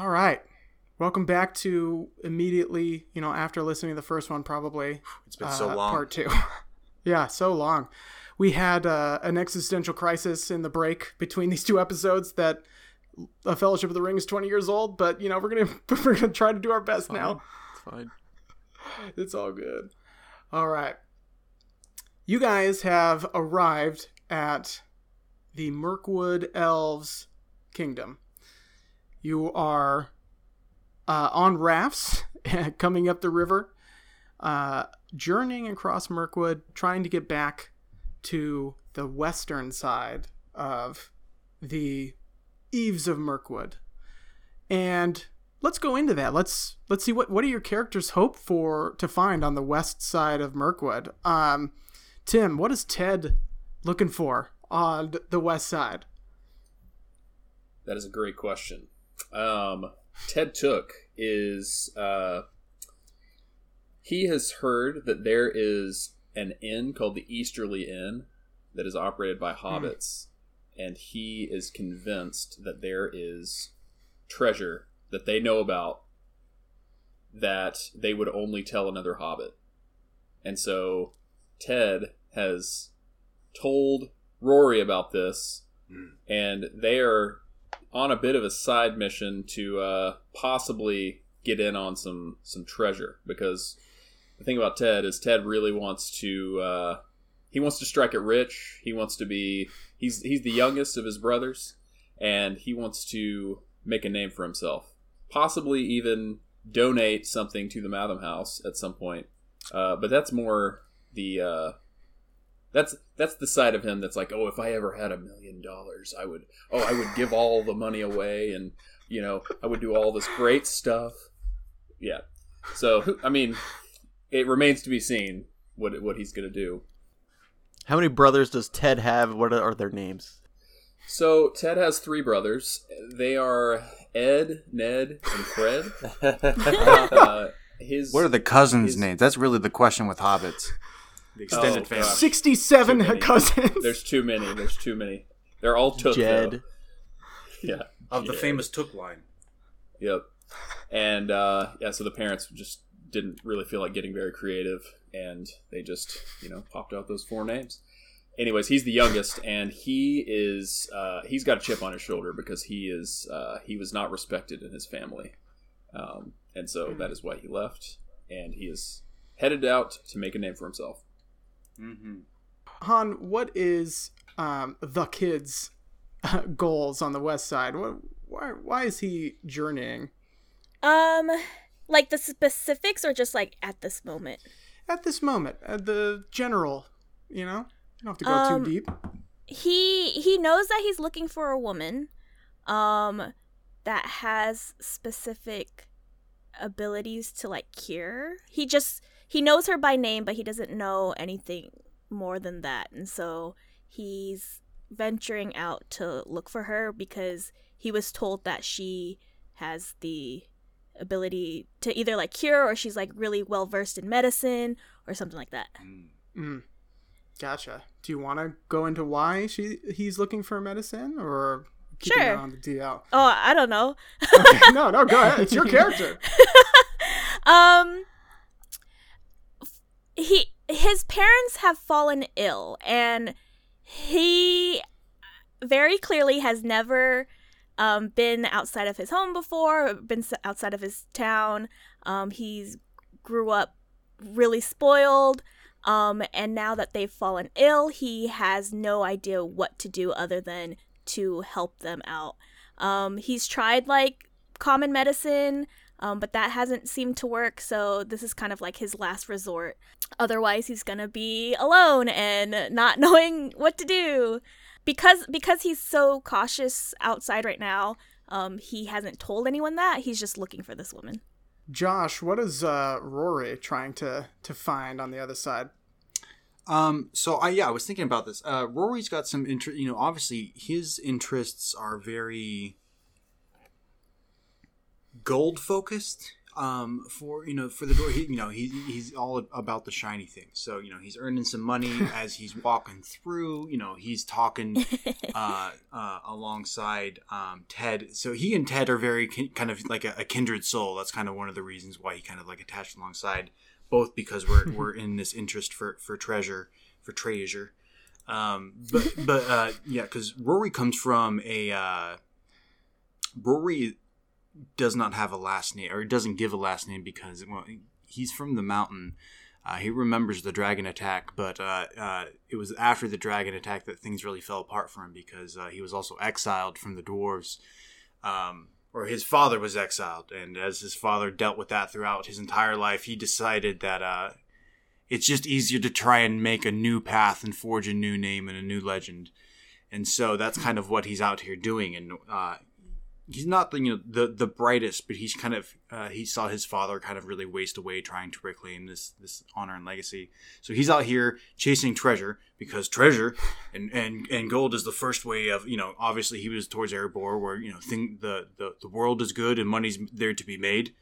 All right. Welcome back to immediately, you know, after listening to the first one, probably. It's been so uh, long. Part two. yeah, so long. We had uh, an existential crisis in the break between these two episodes that a Fellowship of the Ring is 20 years old, but, you know, we're going to we're to try to do our best now. It's fine. It's all good. All right. You guys have arrived at the Mirkwood Elves Kingdom. You are uh, on rafts coming up the river, uh, journeying across Mirkwood, trying to get back to the western side of the eaves of Mirkwood. And let's go into that. Let's let's see what what do your characters hope for to find on the west side of Mirkwood. Um, Tim, what is Ted looking for on the west side? That is a great question. Um, Ted Took is uh, he has heard that there is an inn called the Easterly Inn that is operated by hobbits, and he is convinced that there is treasure that they know about that they would only tell another hobbit. And so Ted has told Rory about this, and they are on a bit of a side mission to uh, possibly get in on some some treasure because the thing about Ted is Ted really wants to uh, he wants to strike it rich. He wants to be he's he's the youngest of his brothers, and he wants to make a name for himself. Possibly even donate something to the Mathom House at some point. Uh, but that's more the uh, that's that's the side of him that's like, oh, if I ever had a million dollars, I would oh I would give all the money away, and you know I would do all this great stuff. Yeah. So I mean, it remains to be seen what what he's gonna do. How many brothers does Ted have? What are their names? So Ted has three brothers. They are Ed, Ned, and Fred. uh, his What are the cousins' his- names? That's really the question with hobbits. The extended Oh, family. gosh. Sixty-seven cousins. There's too many. There's too many. They're all took. Jed. though. Yeah. Of the famous Took line. Yep. And uh, yeah, so the parents just didn't really feel like getting very creative, and they just you know popped out those four names. Anyways, he's the youngest, and he is uh, he's got a chip on his shoulder because he is uh, he was not respected in his family, um, and so that is why he left, and he is headed out to make a name for himself. Mm-hmm. Han, what is um, the kid's goals on the west side? What, why, why is he journeying Um, like the specifics or just like at this moment? at this moment? At the general, you know, you don't have to go Um, too deep. He he knows that he's looking for a woman, um, that has specific abilities to like cure. He just he knows her by name, but he doesn't know anything more than that, and so he's venturing out to look for her because he was told that she has the ability to either like cure or she's like really well versed in medicine or something like that. Mm. Gotcha. Do you want to go into why she he's looking for medicine, or keeping Sure. on the DL? Oh, I don't know. Okay, no, no, go ahead. It's your character. um he his parents have fallen ill and he very clearly has never um, been outside of his home before been outside of his town. Um, he's grew up really spoiled um, and now that they've fallen ill he has no idea what to do other than to help them out. Um, he's tried like common medicine um, but that hasn't seemed to work so this is kind of like his last resort otherwise he's gonna be alone and not knowing what to do because because he's so cautious outside right now um, he hasn't told anyone that he's just looking for this woman Josh, what is uh, Rory trying to to find on the other side? Um, so I yeah, I was thinking about this. Uh, Rory's got some interest. You know, obviously his interests are very gold focused. um, for you know for the door. He, you know he's he's all about the shiny things. So you know he's earning some money as he's walking through. You know he's talking uh, uh, alongside um, Ted. So he and Ted are very kin- kind of like a, a kindred soul. That's kind of one of the reasons why he kind of like attached alongside. Both because we're we're in this interest for for treasure for treasure. Um, but but uh, yeah, because Rory comes from a uh, Rory does not have a last name or doesn't give a last name because well he's from the mountain. Uh, he remembers the dragon attack, but uh, uh, it was after the dragon attack that things really fell apart for him because uh, he was also exiled from the dwarves, um, or his father was exiled, and as his father dealt with that throughout his entire life, he decided that uh, it's just easier to try and make a new path and forge a new name and a new legend, and so that's kind of what he's out here doing, and uh, he's not the you know the the brightest, but he's kind of uh, he saw his father kind of really waste away trying to reclaim this this honor and legacy. So he's out here chasing treasure because treasure and and, and gold is the first way of you know obviously he was towards Erebor where you know think the, the the world is good and money's there to be made,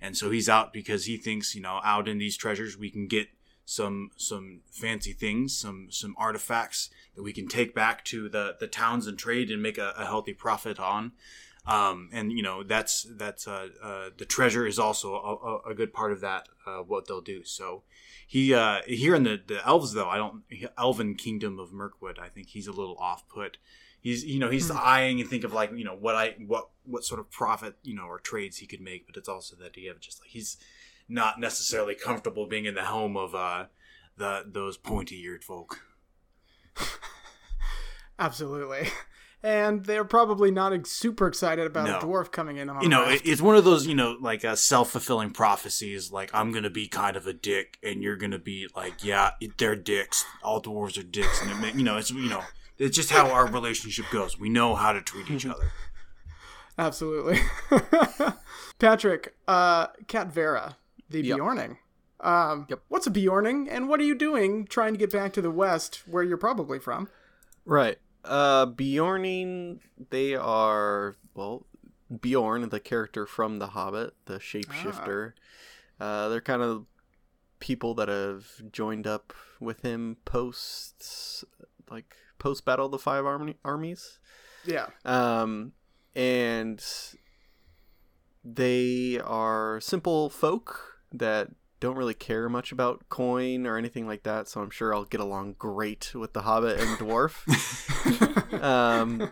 and so he's out because he thinks you know out in these treasures we can get some some fancy things, some some artifacts that we can take back to the the towns and trade and make a, a healthy profit on. Um, and you know that's that's uh, uh, the treasure is also a, a, good part of that uh, what they'll do. So he uh, here in the, the elves though I don't elven kingdom of Mirkwood I think he's a little off put. He's you know he's hmm. eyeing and think of like you know what I what what sort of profit you know or trades he could make, but it's also that he have just like he's not necessarily comfortable being in the home of uh, the those pointy eared folk. Absolutely and they're probably not super excited about no. a dwarf coming in. On you know, it's one of those you know like uh, self fulfilling prophecies. Like I'm gonna be kind of a dick, and you're gonna be like, yeah, they're dicks. All dwarves are dicks, and it, you know, it's you know, it's just how our relationship goes. We know how to treat each other. Absolutely, Patrick. Uh, Cat Vera, the yep. Beorning. Um, yep. What's a Beorning, and what are you doing trying to get back to the west, where you're probably from? Right. Uh, Beorning, they are well, Beorn, the character from The Hobbit, the shapeshifter. Ah. Uh, they're kind of people that have joined up with him post, like post battle of the five army armies. Yeah. Um, and they are simple folk that don't really care much about coin or anything like that, so I'm sure I'll get along great with the Hobbit and Dwarf. um,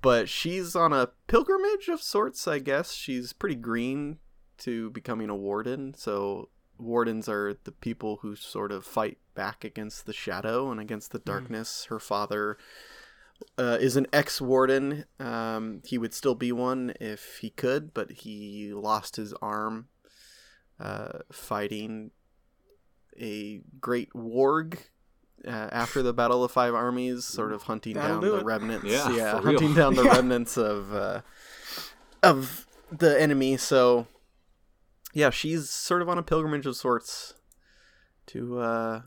but she's on a pilgrimage of sorts, I guess. She's pretty green to becoming a warden, so wardens are the people who sort of fight back against the shadow and against the hmm. darkness. Mm. Her father uh, is an ex warden. Um, he would still be one if he could, but he lost his arm uh, fighting a great warg uh, after the Battle of Five Armies, sort of hunting That'll down the it. remnants. Yeah, yeah hunting down the yeah. remnants of uh, of the enemy. So, yeah, she's sort of on a pilgrimage of sorts to uh,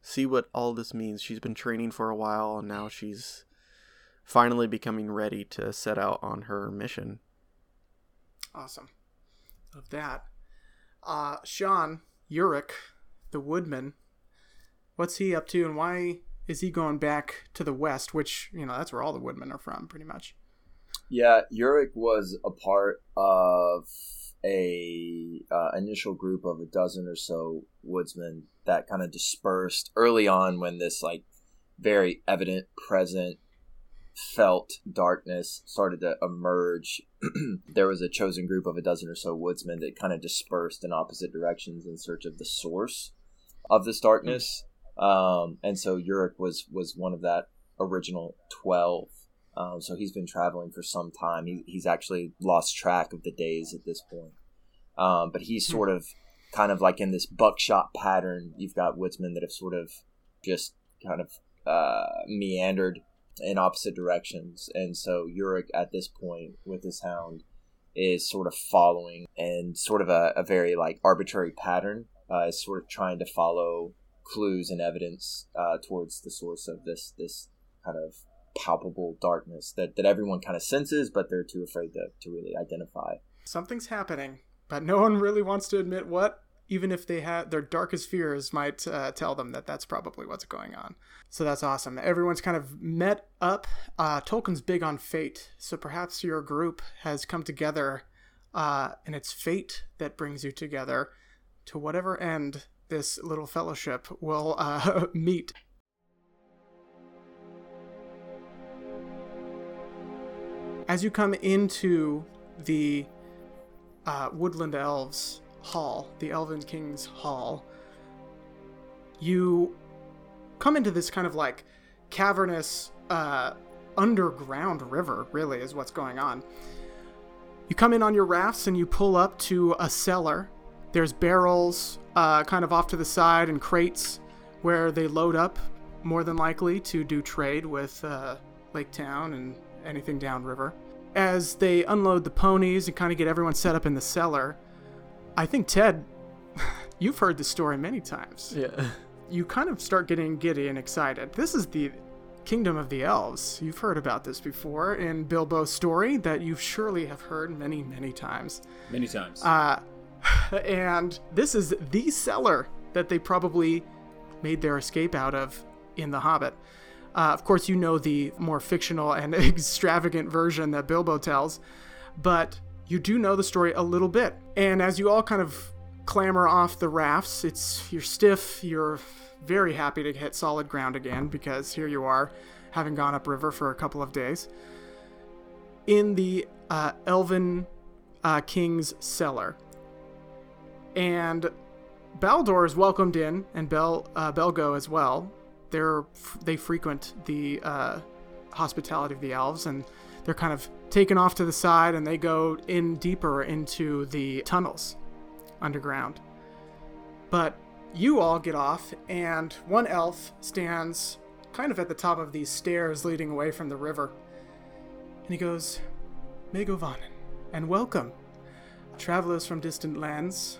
see what all this means. She's been training for a while, and now she's finally becoming ready to set out on her mission. Awesome. Of that. Uh, Sean Uric, the woodman, what's he up to, and why is he going back to the west? Which you know that's where all the woodmen are from, pretty much. Yeah, Uric was a part of a uh, initial group of a dozen or so woodsmen that kind of dispersed early on when this like very evident present felt darkness started to emerge, there was a chosen group of a dozen or so woodsmen that kind of dispersed in opposite directions in search of the source of this darkness. Um, and so Uric was was one of that original twelve. Um, so he's been traveling for some time. He, he's actually lost track of the days at this point. Um, but he's sort of kind of like in this buckshot pattern. You've got woodsmen that have sort of just kind of uh, meandered in opposite directions. And so Uric at this point with his hound is sort of following and sort of a, a very like arbitrary pattern uh, is sort of trying to follow clues and evidence uh, towards the source of this this kind of palpable darkness that, that everyone kind of senses but they're too afraid to, to really identify something's happening but no one really wants to admit what, even if they had their darkest fears might uh, tell them that that's probably what's going on. So that's awesome. Everyone's kind of met up. Uh, Tolkien's big on fate, so perhaps your group has come together, uh, and it's fate that brings you together to whatever end this little fellowship will uh, meet. As you come into the uh, Woodland Elves Hall, the Elven King's Hall, you come into this kind of like cavernous uh, underground river, really, is what's going on. You come in on your rafts and you pull up to a cellar. There's barrels uh, kind of off to the side and crates where they load up, more than likely, to do trade with uh, Lake Town and anything downriver. As they unload the ponies and kind of get everyone set up in the cellar, I think, Ted, you've heard the story many times. Yeah. You kind of start getting giddy and excited. This is the Kingdom of the Elves. You've heard about this before in Bilbo's story that you surely have heard many, many times. Many times. Uh, and this is the cellar that they probably made their escape out of in The Hobbit. Uh, of course, you know the more fictional and extravagant version that Bilbo tells, but you do know the story a little bit. And as you all kind of clamber off the rafts, it's you're stiff, you're very happy to hit solid ground again because here you are, having gone upriver for a couple of days. In the uh, Elven uh, King's cellar, and Baldur is welcomed in, and Bel uh, Belgo as well. They're they frequent the uh, hospitality of the elves, and they're kind of taken off to the side, and they go in deeper into the tunnels underground. But you all get off, and one elf stands kind of at the top of these stairs leading away from the river, and he goes, "Mae govannen, and welcome, travelers from distant lands."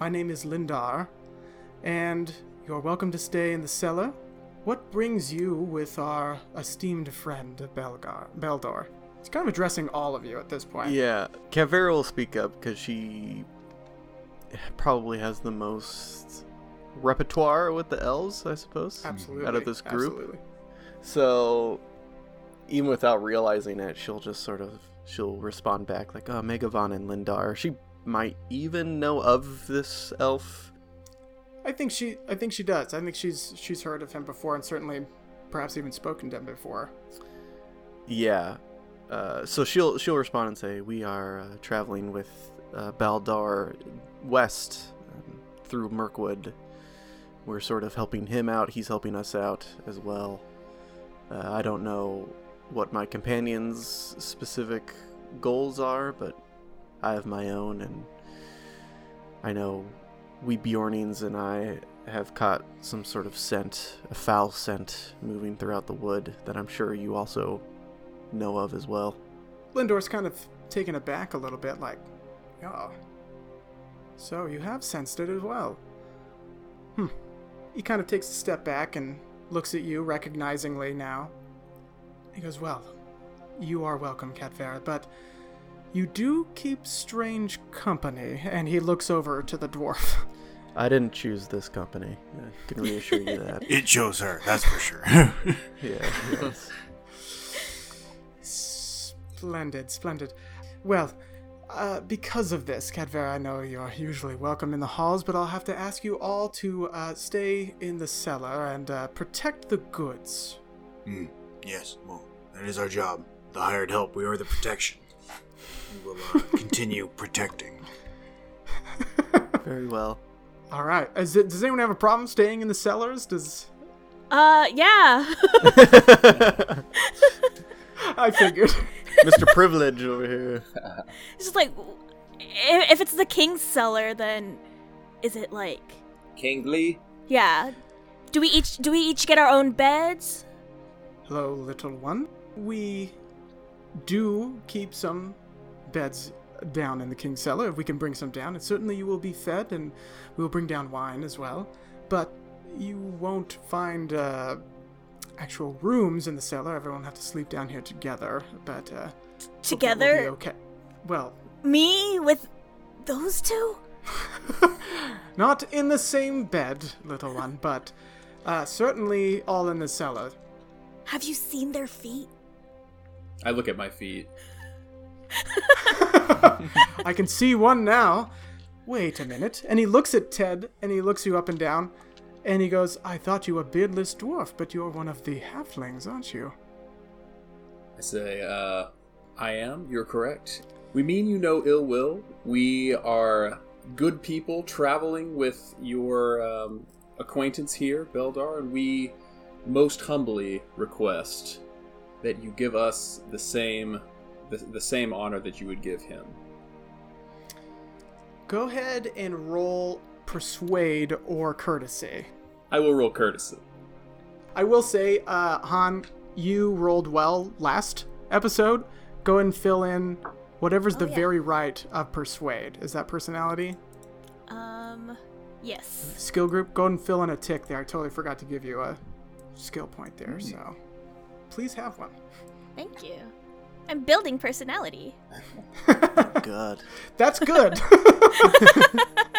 My name is Lindar, and you're welcome to stay in the cellar. What brings you with our esteemed friend Belgar, Beldor? He's kind of addressing all of you at this point. Yeah. Kavera will speak up because she probably has the most repertoire with the elves, I suppose. Absolutely. Out of this group. Absolutely. So, even without realizing it, she'll just sort of she'll respond back like, "Oh, Mae govannen Lindar." She might even know of this elf. I think she I think she does. I think she's she's heard of him before and certainly perhaps even spoken to him before. Yeah. Uh, so she'll she'll respond and say, "We are uh, traveling with uh, Baldar west um, through Mirkwood. We're sort of helping him out. He's helping us out as well. Uh, I don't know what my companions' specific goals are, but I have my own, and I know we Beornings and I have caught some sort of scent, a foul scent, moving throughout the wood that I'm sure you also know of as well. Lindor's kind of taken aback a little bit, like, oh, so you have sensed it as well. Hmm. He kind of takes a step back and looks at you recognizingly now. He goes, Well, you are welcome, Catvera, but you do keep strange company. And he looks over to the dwarf. I didn't choose this company. I can reassure you that. It shows her, that's for sure. Yeah. yes. Splendid, splendid. Well, uh, because of this, Cadvera, I know you're usually welcome in the halls, but I'll have to ask you all to uh, stay in the cellar and uh, protect the goods. Hmm. Yes, well, that is our job. The hired help, we are the protection. We will uh, continue protecting. Very well. All right. Is it, does anyone have a problem staying in the cellars? Does Uh, yeah. I figured. Mr. Privilege over here. it's just like, if, if it's the king's cellar, then is it like, Kingly, yeah? Do we each do we each get our own beds? Hello, little one. We do keep some beds down in the king's cellar. If we can bring some down, and certainly you will be fed, and we will bring down wine as well. But you won't find uh, actual rooms in the cellar. Everyone have to sleep down here together. But uh, hope that will Together? be okay. Well, Me with Those two? Not in the same bed, little one, but uh, certainly all in the cellar. Have you seen their feet? I look at my feet. I can see one now. Wait a minute. And he looks at Ted and he looks you up and down and he goes, I thought you a beardless dwarf, but you're one of the halflings, aren't you? I say, uh, I am. You're correct. We mean you no ill will. We are good people traveling with your um, acquaintance here, Beldar, and we most humbly request that you give us the same the, the same honor that you would give him. Go ahead and roll persuade or courtesy. I will roll courtesy. I will say, uh, Han, you rolled well last episode. Go and fill in whatever's the yeah. very right of persuade. Is that personality? Um, yes. Skill group? Go and fill in a tick there. I totally forgot to give you a skill point there, so please have one. Thank you. I'm building personality. good. That's good.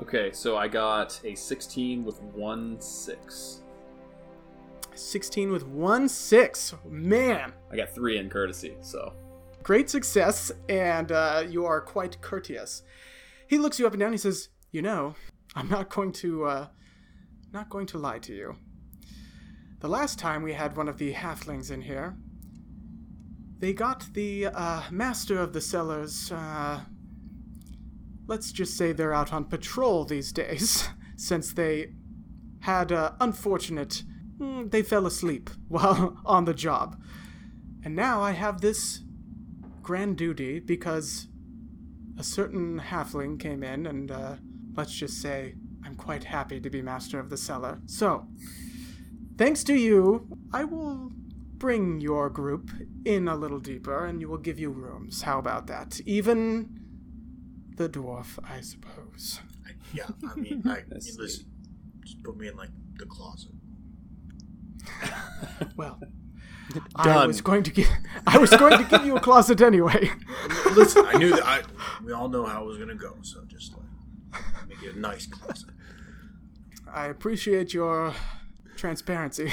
Okay, so I got a 16 with one six. 16 with one six. Man, I got three in courtesy, so great success, and uh, you are quite courteous. He looks you up and down. He says, "You know, I'm not going to, uh, not going to lie to you. The last time we had one of the halflings in here, they got the uh, master of the cellars. Uh, let's just say they're out on patrol these days, since they had uh, unfortunate. mm, They fell asleep while on the job, and now I have this grand duty because a certain halfling came in, and uh, let's just say I'm quite happy to be master of the cellar. So, thanks to you, I will bring your group in a little deeper, and you will give you rooms. How about that? Even the dwarf, I suppose. I, yeah, I mean, I, That's listen, just put me in like the closet. Well, I was going to give I was going to give you a closet anyway. Listen, I knew that. I, we all know how it was gonna go, so just like make it a nice closet. I appreciate your transparency.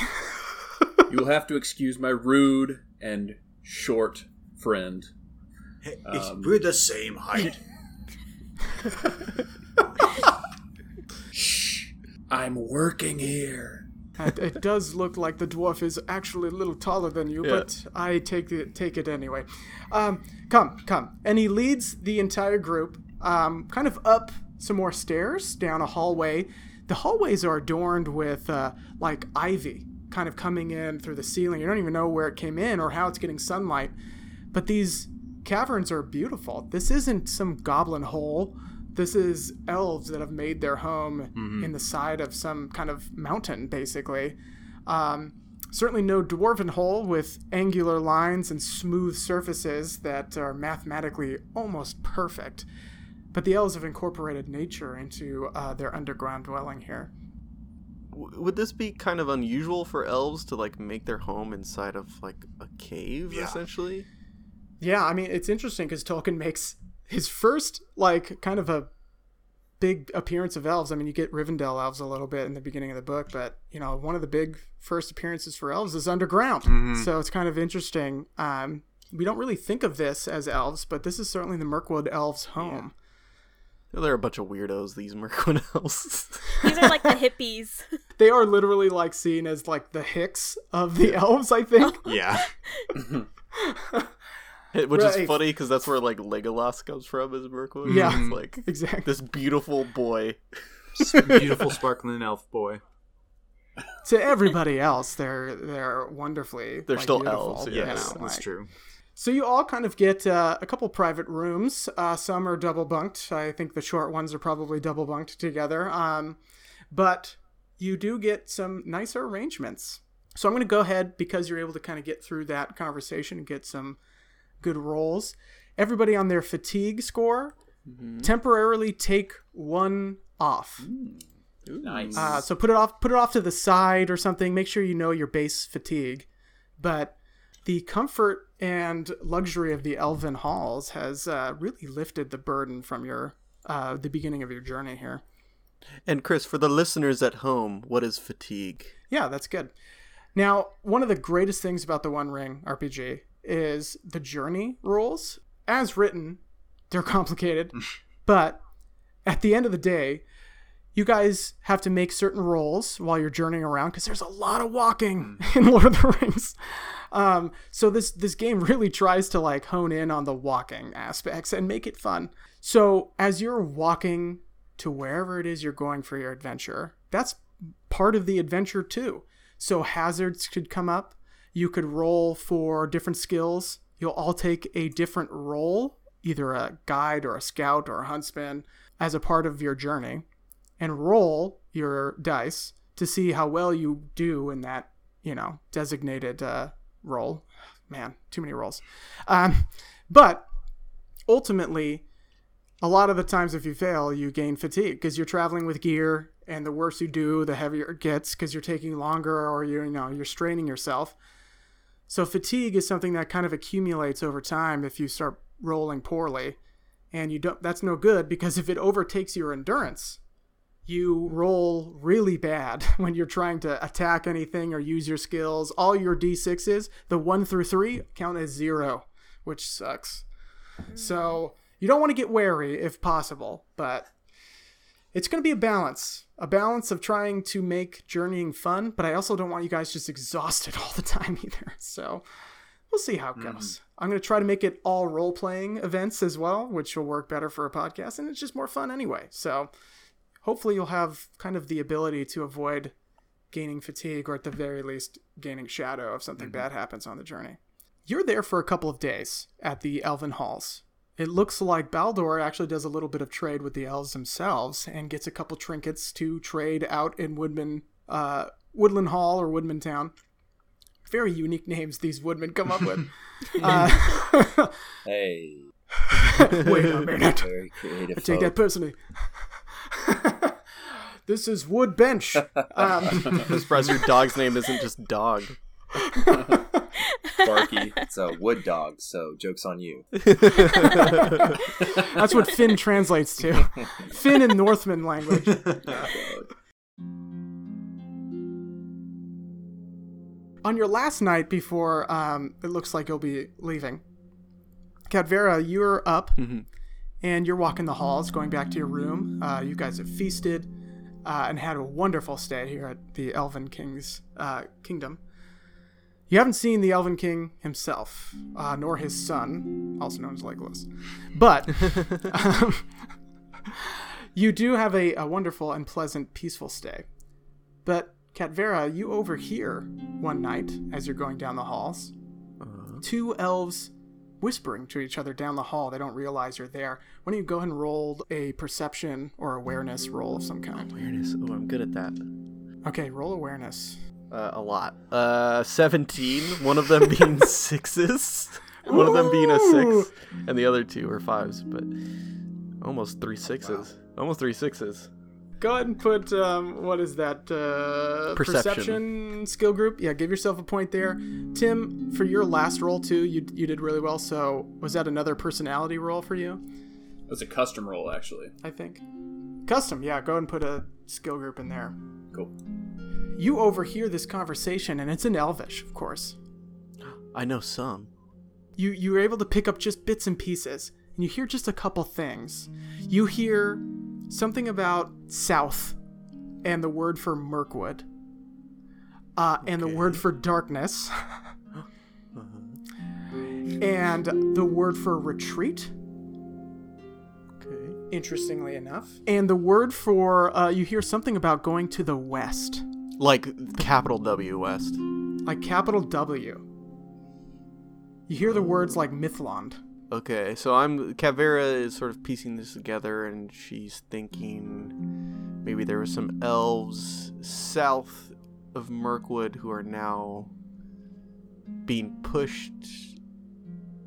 you will have to excuse my rude and short friend. Hey, Um, we're the same height. Shh! I'm working here. it, it does look like the dwarf is actually a little taller than you, Yeah. but I take it take it anyway. Um, come, come, and he leads the entire group um, kind of up some more stairs down a hallway. The hallways are adorned with uh, like ivy, kind of coming in through the ceiling. You don't even know where it came in or how it's getting sunlight, but these caverns are beautiful. This isn't some goblin hole. This is elves that have made their home in the side of some kind of mountain, basically. Um, certainly no dwarven hole with angular lines and smooth surfaces that are mathematically almost perfect. But the elves have incorporated nature into uh, their underground dwelling here. W- Would this be kind of unusual for elves to like make their home inside of like a cave, Yeah. essentially? Yeah, I mean, it's interesting because Tolkien makes his first, like, kind of a big appearance of elves. I mean, you get Rivendell elves a little bit in the beginning of the book, but, you know, one of the big first appearances for elves is underground. So it's kind of interesting. Um, we don't really think of this as elves, but this is certainly the Mirkwood elves' home. They're a bunch of weirdos, these Mirkwood elves. These are like the hippies. They are literally, like, seen as, like, the Hicks of the elves, I think. yeah, Which Right. is funny because that's where like Legolas comes from, is Mirkwood. Yeah. It's like exactly. this beautiful boy. Beautiful sparkling elf boy. to everybody else, they're they're wonderfully. They're like, still beautiful, elves, you yes, know, That's like- true. So you all kind of get uh, a couple private rooms. Uh, some are double bunked. I think the short ones are probably double bunked together. Um, but you do get some nicer arrangements. So I'm going to go ahead because you're able to kind of get through that conversation and get some good rolls. Everybody on their fatigue score temporarily take one off. Nice. Uh, so put it off, put it off to the side or something. Make sure you know your base fatigue. But the comfort and luxury of the elven halls has uh, really lifted the burden from your uh, the beginning of your journey here. And Chris, for the listeners at home, what is fatigue? Yeah, that's good. Now, one of the greatest things about the One Ring RPG is the journey rules. As written, they're complicated, but at the end of the day, you guys have to make certain rolls while you're journeying around because there's a lot of walking in Lord of the Rings. Um, so this this game really tries to like hone in on the walking aspects and make it fun. So as you're walking to wherever it is you're going for your adventure, that's part of the adventure too. So hazards could come up. You could roll for different skills. You'll all take a different role, either a guide or a scout or a huntsman, as a part of your journey, and roll your dice to see how well you do in that, you know, designated uh, role. Man, too many rolls. Um, but ultimately, a lot of the times if you fail, you gain fatigue because you're traveling with gear, and the worse you do, the heavier it gets because you're taking longer or you you know you're straining yourself. So fatigue is something that kind of accumulates over time if you start rolling poorly, and you don't. That's no good because if it overtakes your endurance, you roll really bad when you're trying to attack anything or use your skills. All your d6s, the one through three, count as zero, which sucks. So you don't want to get wary if possible, but it's going to be a balance. A balance of trying to make journeying fun, but I also don't want you guys just exhausted all the time either. So we'll see how it goes. Mm-hmm. I'm going to try to make it all role playing events as well, which will work better for a podcast, and it's just more fun anyway. So hopefully you'll have kind of the ability to avoid gaining fatigue or at the very least gaining shadow if something mm-hmm. bad happens on the journey. You're there for a couple of days at the Elven Halls. It looks like Baldor actually does a little bit of trade with the elves themselves and gets a couple trinkets to trade out in Woodman, uh, Woodland Hall or Woodman Town. Very unique names these woodmen come up with. uh, Hey, wait a minute. very creative. I take folk. that personally. this is Wood Bench. Um, I'm surprised your dog's name isn't just Dog. Barky. It's a wood dog, so joke's on you. that's what Finn translates to. Finn in Northman language. On your last night before um, it looks like you'll be leaving, Cadvera, you're up and you're walking the halls, going back to your room. Uh, you guys have feasted uh, and had a wonderful stay here at the Elven King's uh, kingdom. You haven't seen the Elven King himself, uh, nor his son, also known as Legolas. But um, you do have a, a wonderful and pleasant, peaceful stay. But, Catvera, you overhear one night as you're going down the halls two elves whispering to each other down the hall. They don't realize you're there. Why don't you go ahead and roll a perception or awareness roll of some kind? Awareness. Oh, I'm good at that. Okay, roll awareness. Uh, a lot. Uh, 17. One of them being sixes. One of them being a six, and the other two are fives. But almost three sixes. Almost three sixes. Go ahead and put um, what is that? Uh, Perception. skill group. Yeah, give yourself a point there. Tim, for your last roll too, you you did really well. So was that another personality roll for you? It was a custom roll, actually. I think. Custom. Yeah, go ahead and put a skill group in there. Cool. You overhear this conversation, and it's in Elvish, of course. I know some. you you were able to pick up just bits and pieces and you hear just a couple things. You hear something about south and the word for mirkwood. Uh, and the word for darkness. And the word for retreat. Okay. interestingly enough. And the word for uh, you hear something about going to the west Like capital W West. like capital w you hear the words like mithlond Okay, so I'm Cavera is sort of piecing this together, and she's thinking maybe there were some elves south of Mirkwood who are now being pushed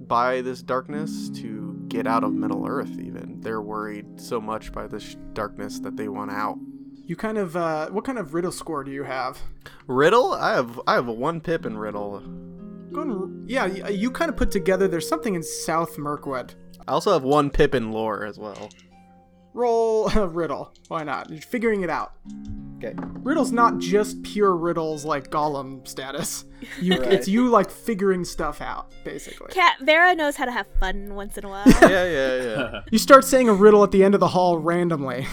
by this darkness to get out of Middle Earth. Even they're worried so much by this darkness that they want out. You kind of uh, what kind of riddle score do you have Riddle, I have I have a one pip in riddle. go and, yeah, y- you kind of put together. There's something in South Mirkwood. I also have one pip in lore as well. Roll a riddle. Why not? You're figuring it out. Okay. Riddle's not just pure riddles like Gollum status. You, Right. It's you like figuring stuff out, basically. Cat Vera knows how to have fun once in a while. Yeah, yeah, yeah. You start saying a riddle at the end of the hall randomly.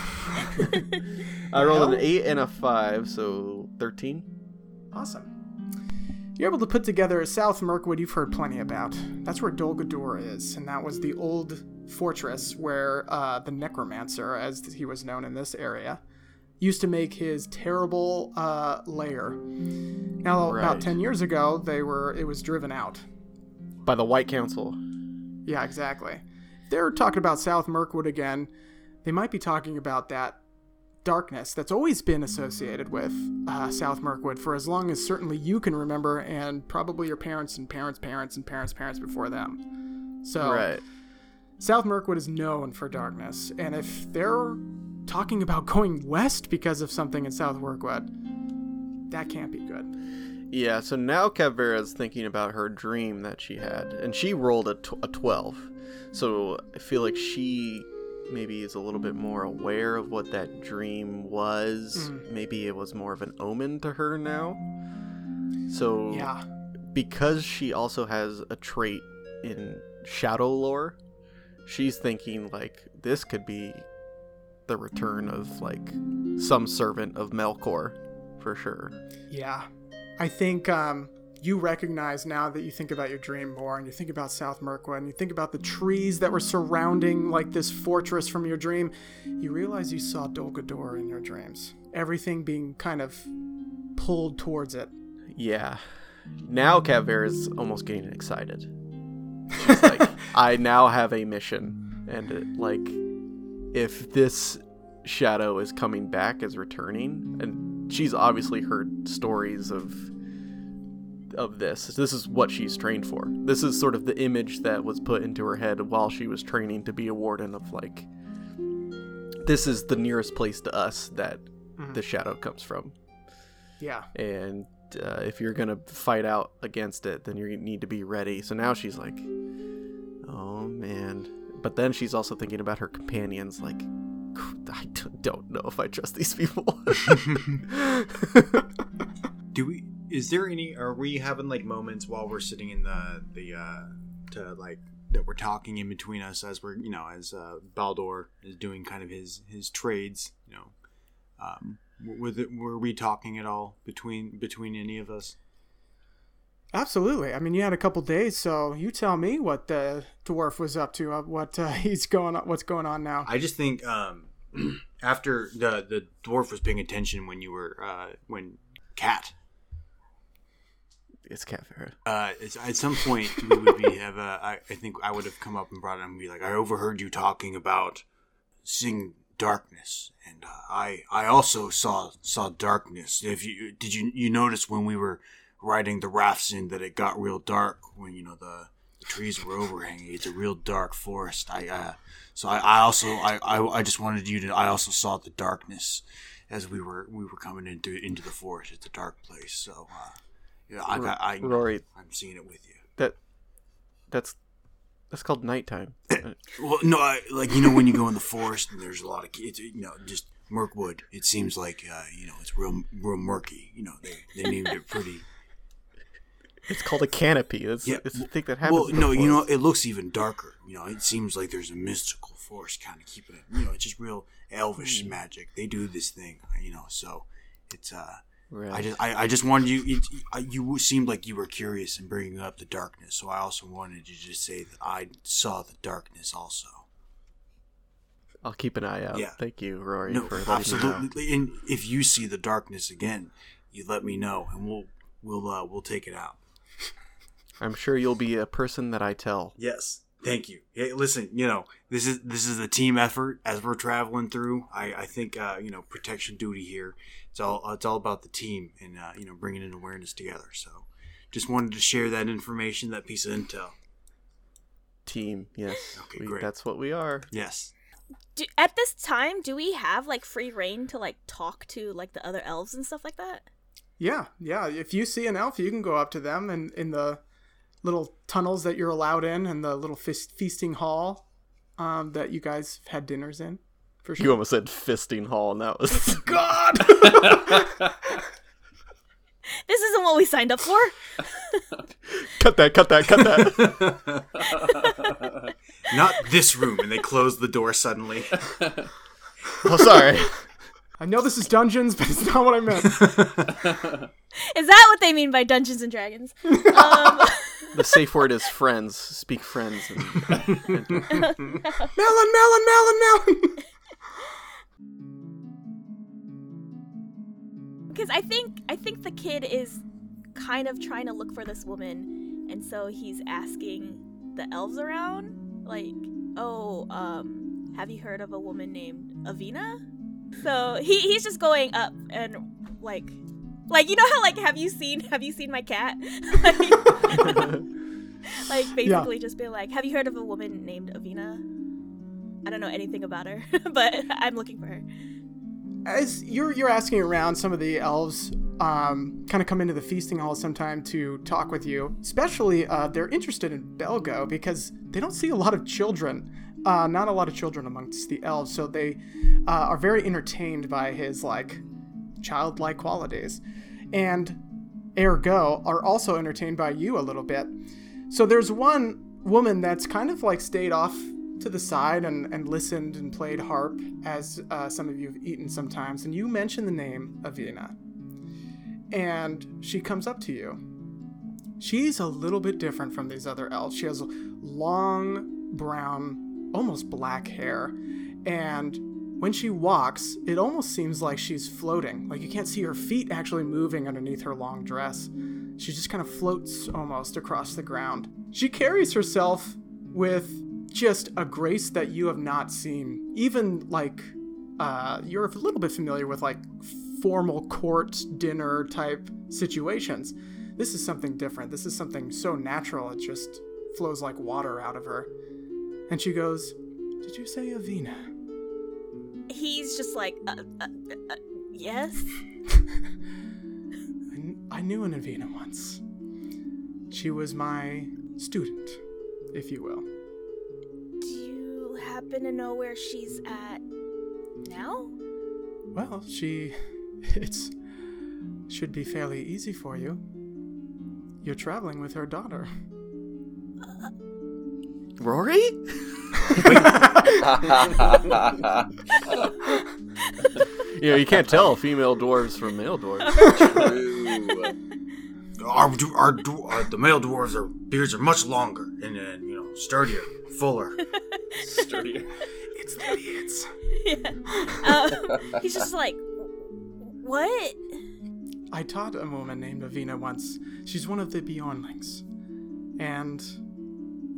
I rolled an eight and a five, so thirteen. Awesome. You're able to put together a South Mirkwood you've heard plenty about. That's where Dol Guldur is, and that was the old fortress where uh, the Necromancer, as he was known in this area, used to make his terrible uh, lair. Now, Right. about 10 years ago, they were it was driven out. By the White Council. Yeah, exactly. They're talking about South Mirkwood again, they might be talking about that darkness that's always been associated with uh, South Mirkwood for as long as certainly you can remember, and probably your parents and parents' parents and parents' parents before them. So, Right. South Mirkwood is known for darkness, and if they're talking about going west because of something in South Mirkwood, that can't be good. Yeah, so now Kavera's thinking about her dream that she had, and she rolled a, tw- a 12. So I feel like she maybe is a little bit more aware of what that dream was. Mm. Maybe it was more of an omen to her now. So Yeah. because she also has a trait in shadow lore, she's thinking like this could be the return of like some servant of Melkor for sure. Yeah. I think um, you recognize now that you think about your dream more and you think about South Mirkwood and you think about the trees that were surrounding like this fortress from your dream, you realize you saw Dol Guldur in your dreams. Everything being kind of pulled towards it. Yeah. Now Kavera's almost getting excited. She's like, I now have a mission. And it, like, if this shadow is coming back is returning, and she's obviously heard stories of of this. This is what she's trained for. This is sort of the image that was put into her head while she was training to be a warden of like this is the nearest place to us that the shadow comes from Yeah. and uh, if you're gonna fight out against it then you need to be ready so now she's like oh man but then she's also thinking about her companions like I don't know if i trust these people Do we? Is there any? Are we having like moments while we're sitting in the the uh to like that we're talking in between us as we're you know as uh, Baldur is doing kind of his his trades? You know, um, were were we talking at all between between any of us? Absolutely. I mean, you had a couple days, so you tell me what the dwarf was up to, uh, what uh, he's going on, what's going on now. I just think um, after the the dwarf was paying attention when you were uh, when cat it's Kavera. uh, it's, at some point we would be have a, I, I think I would have come up and brought him and be like, I overheard you talking about seeing darkness, and uh, I I also saw saw darkness. If you did you you notice when we were riding the rafts in that it got real dark when you know the, the trees were overhanging. It's a real dark forest. I uh, so I, I also I, I I just wanted you to I also saw the darkness as we were we were coming into into the forest. It's a dark place, so. Uh, yeah, I got. I, Rory. I'm seeing it with you. that that's that's called nighttime Well, no, I, like you know when you go in the forest and there's a lot of kids, you know, just Mirkwood. It seems like uh, you know it's real, real murky. You know, they they named it pretty. It's called a canopy that's Yeah, it's the thing that happens Well, no, you know, it looks even darker. You know, it seems like there's a mystical force kind of keeping it. You know, it's just real elvish magic. They do this thing. You know, so it's uh. I just, I, I just wanted you. It, you seemed like you were curious in bringing up the darkness, so I also wanted to just say that I saw the darkness also. i'll keep an eye out Yeah. thank you rory No, for letting me know. absolutely. And if you see the darkness again, you let me know, and we'll we'll uh, we'll take it out. I'm sure you'll be a person that i tell Yes, thank you. Hey, listen, you know this is this is a team effort as we're traveling through. I I think uh, you know protection duty here. It's all it's all about the team and uh, you know bringing in awareness together. So, just wanted to share that information, that piece of intel. team yes Okay, we- great. that's what we are Yes. Do, at this time, do we have like free reign to like talk to like the other elves and stuff like that? Yeah, yeah. If you see an elf, you can go up to them and in the little tunnels that you're allowed in, and the little feast- feasting hall um, that you guys had dinners in. For sure. You almost said fisting hall, and that was God. This isn't what we signed up for. cut that, cut that, cut that. Not this room, and they close the door suddenly. oh, sorry. I know this is dungeons, but it's not what I meant. Is that what they mean by Dungeons and Dragons? Um, The safe word is friends. Speak friends. And, melon, melon, melon, melon. because I think I think the kid is kind of trying to look for this woman, and so he's asking the elves around, like, "Oh, um, have you heard of a woman named Avina?" So he he's just going up and like, like you know how like have you seen have you seen my cat? like, like basically just being like, "Have you heard of a woman named Avina?" I don't know anything about her, but I'm looking for her. As you're you're asking around, some of the elves um, kind of come into the feasting hall sometime to talk with you. Especially, uh, they're interested in Belgo because they don't see a lot of children. Uh, not a lot of children amongst the elves, so they uh, are very entertained by his like childlike qualities, and ergo are also entertained by you a little bit. So there's one woman that's kind of like stayed off to the side and, and listened and played harp, as uh, some of you have eaten sometimes, and you mention the name Avina. And she comes up to you. She's a little bit different from these other elves. She has long, brown, almost black hair. And when she walks, it almost seems like she's floating. Like you can't see her feet actually moving underneath her long dress. She just kind of floats almost across the ground. She carries herself with just a grace that you have not seen. Even like uh, you're a little bit familiar with like formal court dinner type situations. This is something different. This is something so natural it just flows like water out of her. And she goes, "Did you say Avina?" He's just like, uh, uh, uh, yes. I, kn- I knew an Avina once. She was my student, if you will. Do you happen to know where she's at now? Well, she. It's. should be fairly easy for you. You're traveling with her daughter. Rory? You know, you can't tell female dwarves from male dwarves. Our, our, our the male dwarves, their beards are much longer and, uh, you know sturdier, fuller. Sturdier. It's the idiots. Uh, he's just like, what? I taught a woman named Avina once. She's one of the Beornings. And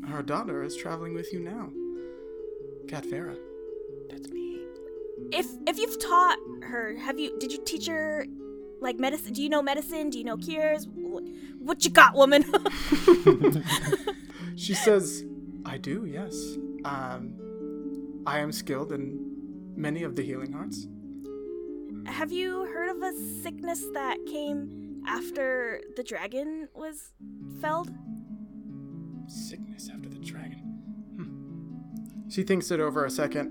her daughter is traveling with you now. Katvera. That's me. If if you've taught her, have you? Did you teach her like medicine? Do you know medicine? Do you know cures? Wh- What you got, woman? She says, I do, yes. Um, I am skilled in many of the healing arts. have you heard of a sickness that came after the dragon was felled? Sickness after the dragon. Hmm. She thinks it over a second.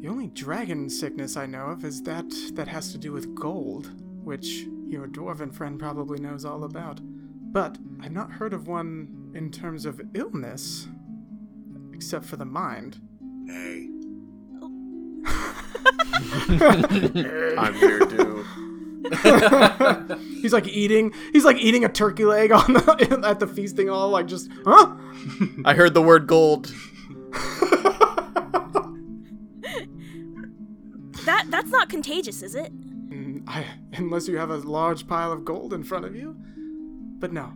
The only dragon sickness I know of is that that has to do with gold, which your dwarven friend probably knows all about. But I've not heard of one in terms of illness, except for the mind. Hey, I'm here too. he's like eating. He's like eating a turkey leg on the, at the feasting hall. Like just, huh? I heard the word gold. That that's not contagious, is it? Mm, I, unless you have a large pile of gold in front of you. But no,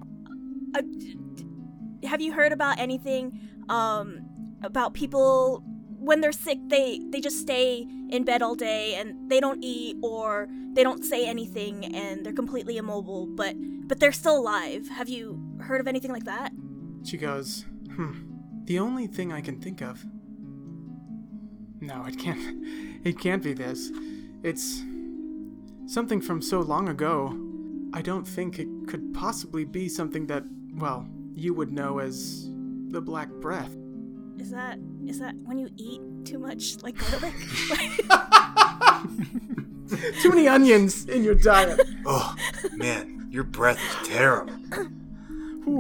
Uh, d- d- have you heard about anything um about people when they're sick they they just stay in bed all day and they don't eat or they don't say anything and they're completely immobile but but they're still alive have you heard of anything like that She goes, hmm. The only thing I can think of. No, it can't. It can't be this. It's something from so long ago. I don't think it could possibly be something that well, you would know as the Black Breath. Is that is that when you eat too much like garlic? Too many onions in your diet. Oh man, your breath is terrible.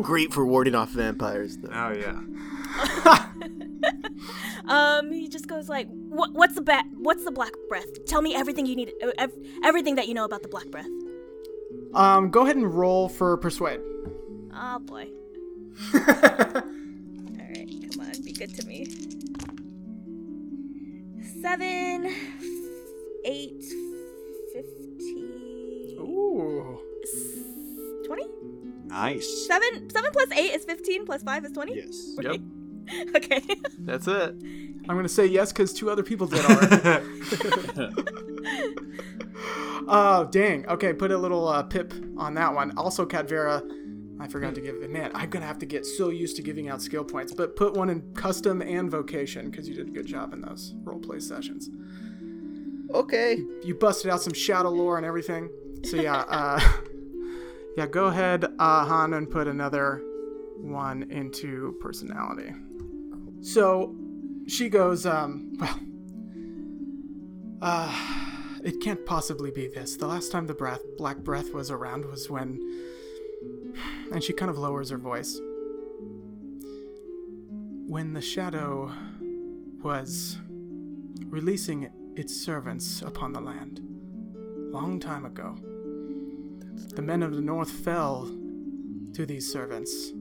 Great for warding off vampires, though. Oh yeah. um, he just goes like, "What? What's the ba- What's the black breath? Tell me everything you need, uh, ev- everything that you know about the black breath." Um, go ahead and roll for persuade. Oh boy. All right, come on, be good to me. Seven, eight, fifteen, Ooh. twenty. Nice. Seven, seven plus eight is fifteen. Plus five is twenty. Yes. Yep, Okay. that's it. I'm gonna say yes because two other people did already. Oh, dang. Okay, put a little uh, pip on that one. Also, Cadvera, I forgot to give it. Man, I'm gonna have to get so used to giving out skill points, but put one in custom and vocation because you did a good job in those roleplay sessions. Okay. You busted out some shadow lore and everything. So yeah, uh, yeah. Go ahead, uh, Han, and put another one into personality. So she goes, um, well, uh, it can't possibly be this. The last time the breath, Black Breath was around was when. And she kind of lowers her voice. When the shadow was releasing its servants upon the land, long time ago. The men of the north fell to these servants.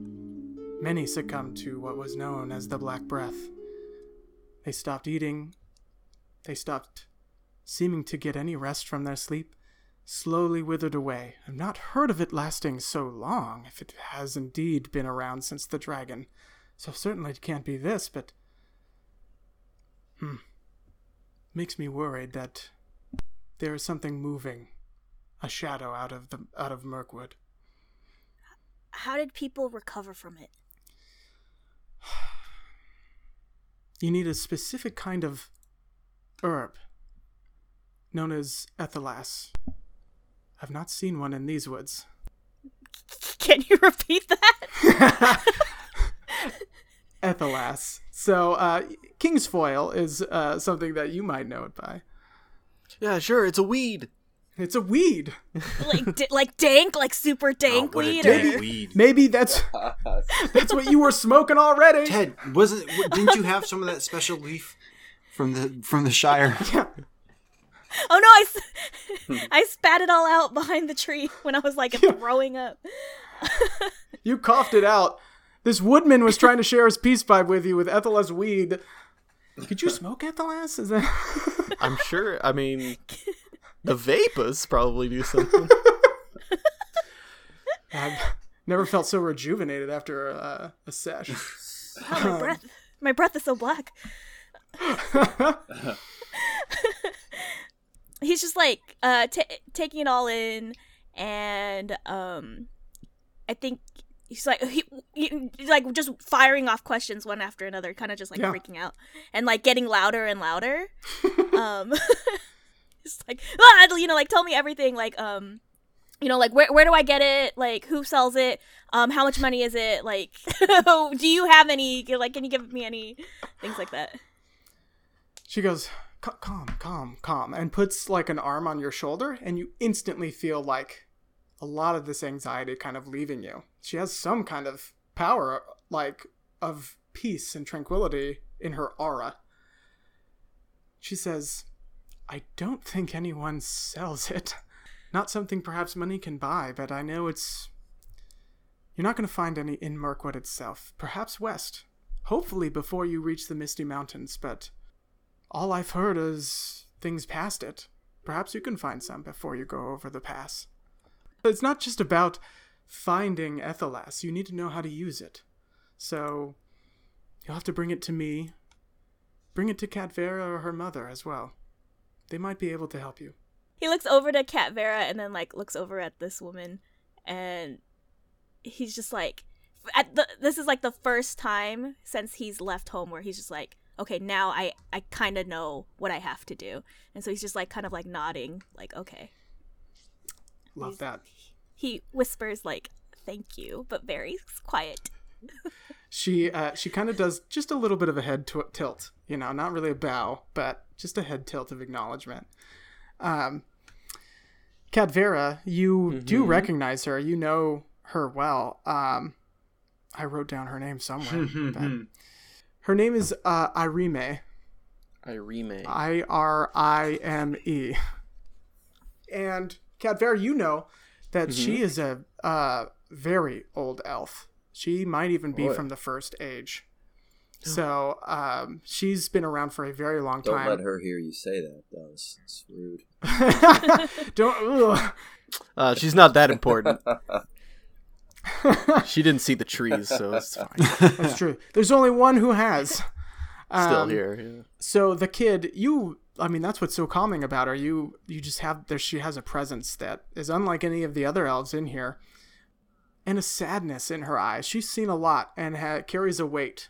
Many succumbed to what was known as the Black Breath. They stopped eating. They stopped seeming to get any rest from their sleep, slowly withered away. I've not heard of it lasting so long, if it has indeed been around since the dragon. So certainly it can't be this, but. Hmm. Makes me worried that there is something moving, a shadow out of the out of Mirkwood. How did people recover from it? You need a specific kind of herb known as Athelas. I've not seen one in these woods. Can you repeat that? Athelas. So, uh, King's Foil is uh, something that you might know it by. Yeah, sure. It's a weed. It's a weed. like, d- like dank, like super dank Oh, weed. dank or- weed. Maybe that's that's what you were smoking already. Ted, wasn't didn't you have some of that special leaf from the from the Shire? Oh no, I, s- I spat it all out behind the tree when I was like throwing up. You coughed it out. This woodman was trying to share his peace pipe with you with Athelas weed. Could you smoke Athelas? Is that I'm sure. I mean, the vapors probably do something. I've never felt so rejuvenated after uh, a sesh. Oh, my breath, my breath is so black. He's just like uh ta taking it all in, and um, I think he's like he, like just firing off questions one after another, kind of just like Yeah. freaking out and like getting louder and louder. um, it's like ah, you know, like tell me everything, like um. You know, like where where do I get it? Like who sells it? Um, how much money is it? Like, do you have any? Like, can you give me any things like that? She goes, "Ca- calm, calm, calm, and puts like an arm on your shoulder, and you instantly feel like a lot of this anxiety kind of leaving you. She has some kind of power, like of peace and tranquility in her aura. She says, I don't think anyone sells it. Not something perhaps money can buy, but I know it's. You're not going to find any in Mirkwood itself. Perhaps west. Hopefully before you reach the Misty Mountains, but all I've heard is things past it. Perhaps you can find some before you go over the pass. But it's not just about finding Athelas. You need to know how to use it. So you'll have to bring it to me. Bring it to Catvera or her mother as well. They might be able to help you. He looks over to Cat Vera and then like looks over at this woman, and he's just like, at the this is like the first time since he's left home where he's just like, okay, now I I kind of know what I have to do, and so he's just like kind of like nodding, like okay. Love that. He whispers like, thank you, but very quiet. she uh, she kind of does just a little bit of a head tw- tilt, you know, not really a bow, but just a head tilt of acknowledgement. Um, Cadvera, you do recognize her. You know her well. Um, I wrote down her name somewhere. but her name is uh, Irime. Irime. I R I M E. And Cadvera, you know that she is a uh, very old elf. She might even be Boy. from the first age. So um, she's been around for a very long time. Don't let her hear you say that. That was it's rude. Don't. Uh, she's not that important. she didn't see the trees, so it's fine. That's true. There's only one who has. Still Um, here. Yeah. So the kid, you, I mean, that's what's so calming about her. You, you just have there. She has a presence that is unlike any of the other elves in here, and a sadness in her eyes. She's seen a lot and ha- carries a weight.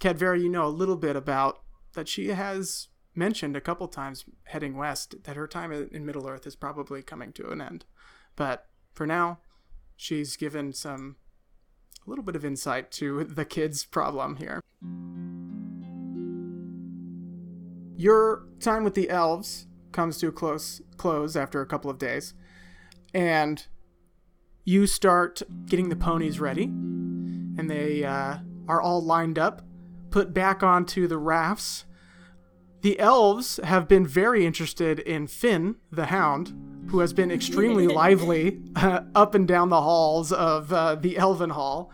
Cadvera, you know a little bit about that. She has mentioned a couple times heading west that her time in Middle Earth is probably coming to an end, but for now, she's given some a little bit of insight to the kid's problem here. Your time with the elves comes to a close close after a couple of days, and you start getting the ponies ready, and they uh, are all lined up, put back onto the rafts. The elves have been very interested in Finn, the hound, who has been extremely lively uh, up and down the halls of uh, the Elven Hall,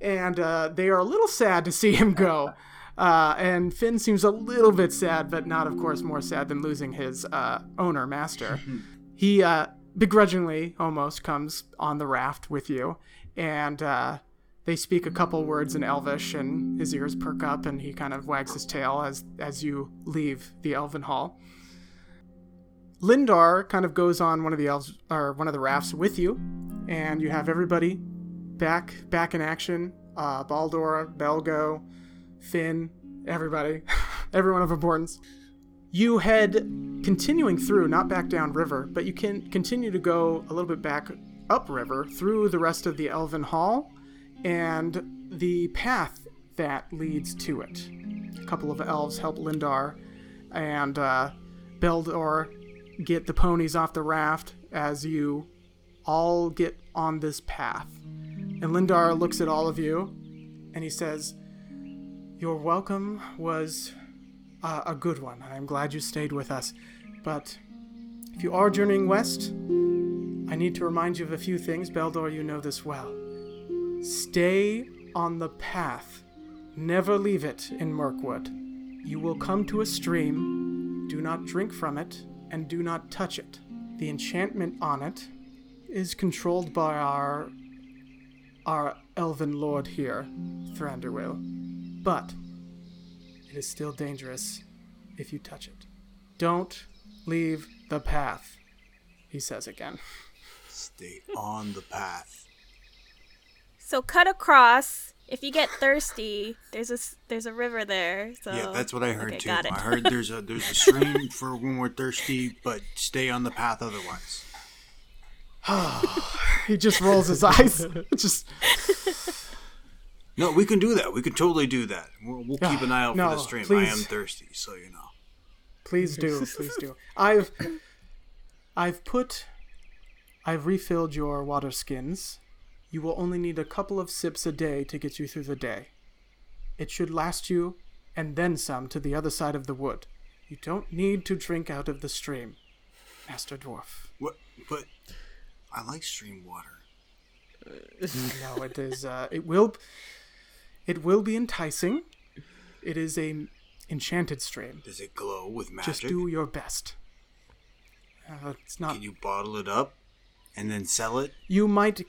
and uh, they are a little sad to see him go. Uh, and Finn seems a little bit sad, but not, of course, more sad than losing his uh, owner, master. he uh, begrudgingly almost comes on the raft with you, and uh, they speak a couple words in Elvish, and his ears perk up, and he kind of wags his tail as as you leave the Elven Hall. Lindar kind of goes on one of the elves or one of the rafts with you, and you have everybody back back in action. Uh, Baldur, Belgo, Finn, everybody, everyone of importance. You head continuing through, not back down river, but you can continue to go a little bit back upriver through the rest of the Elven Hall and the path that leads to it. A couple of elves help Lindar and uh, Beldor get the ponies off the raft as you all get on this path. And Lindar looks at all of you and he says, Your welcome was uh, a good one, I'm glad you stayed with us. But if you are journeying west, I need to remind you of a few things. Beldor, you know this well. Stay on the path. Never leave it in Mirkwood. You will come to a stream. Do not drink from it, and do not touch it. The enchantment on it is controlled by our our elven lord here, Thranduil. But it is still dangerous if you touch it. Don't leave the path, he says again. Stay on the path. So cut across. If you get thirsty, there's a s- there's a river there. So yeah, that's what I heard Okay, too. got it. I heard there's a there's a stream for when we're thirsty, but stay on the path otherwise. He just rolls his eyes. just No, we can do that. We can totally do that. We'll, we'll keep an eye out No, for the stream. I am thirsty, so you know. please do, please do. I've I've put I've refilled your water skins. You will only need a couple of sips a day to get you through the day. It should last you and then some to the other side of the wood. You don't need to drink out of the stream, Master Dwarf. What? But I like stream water. No, it is. Uh, it will. It will be enticing. It is a enchanted stream. Does it glow with magic? Just do your best. Uh, it's not. Can you bottle it up and then sell it? You might c-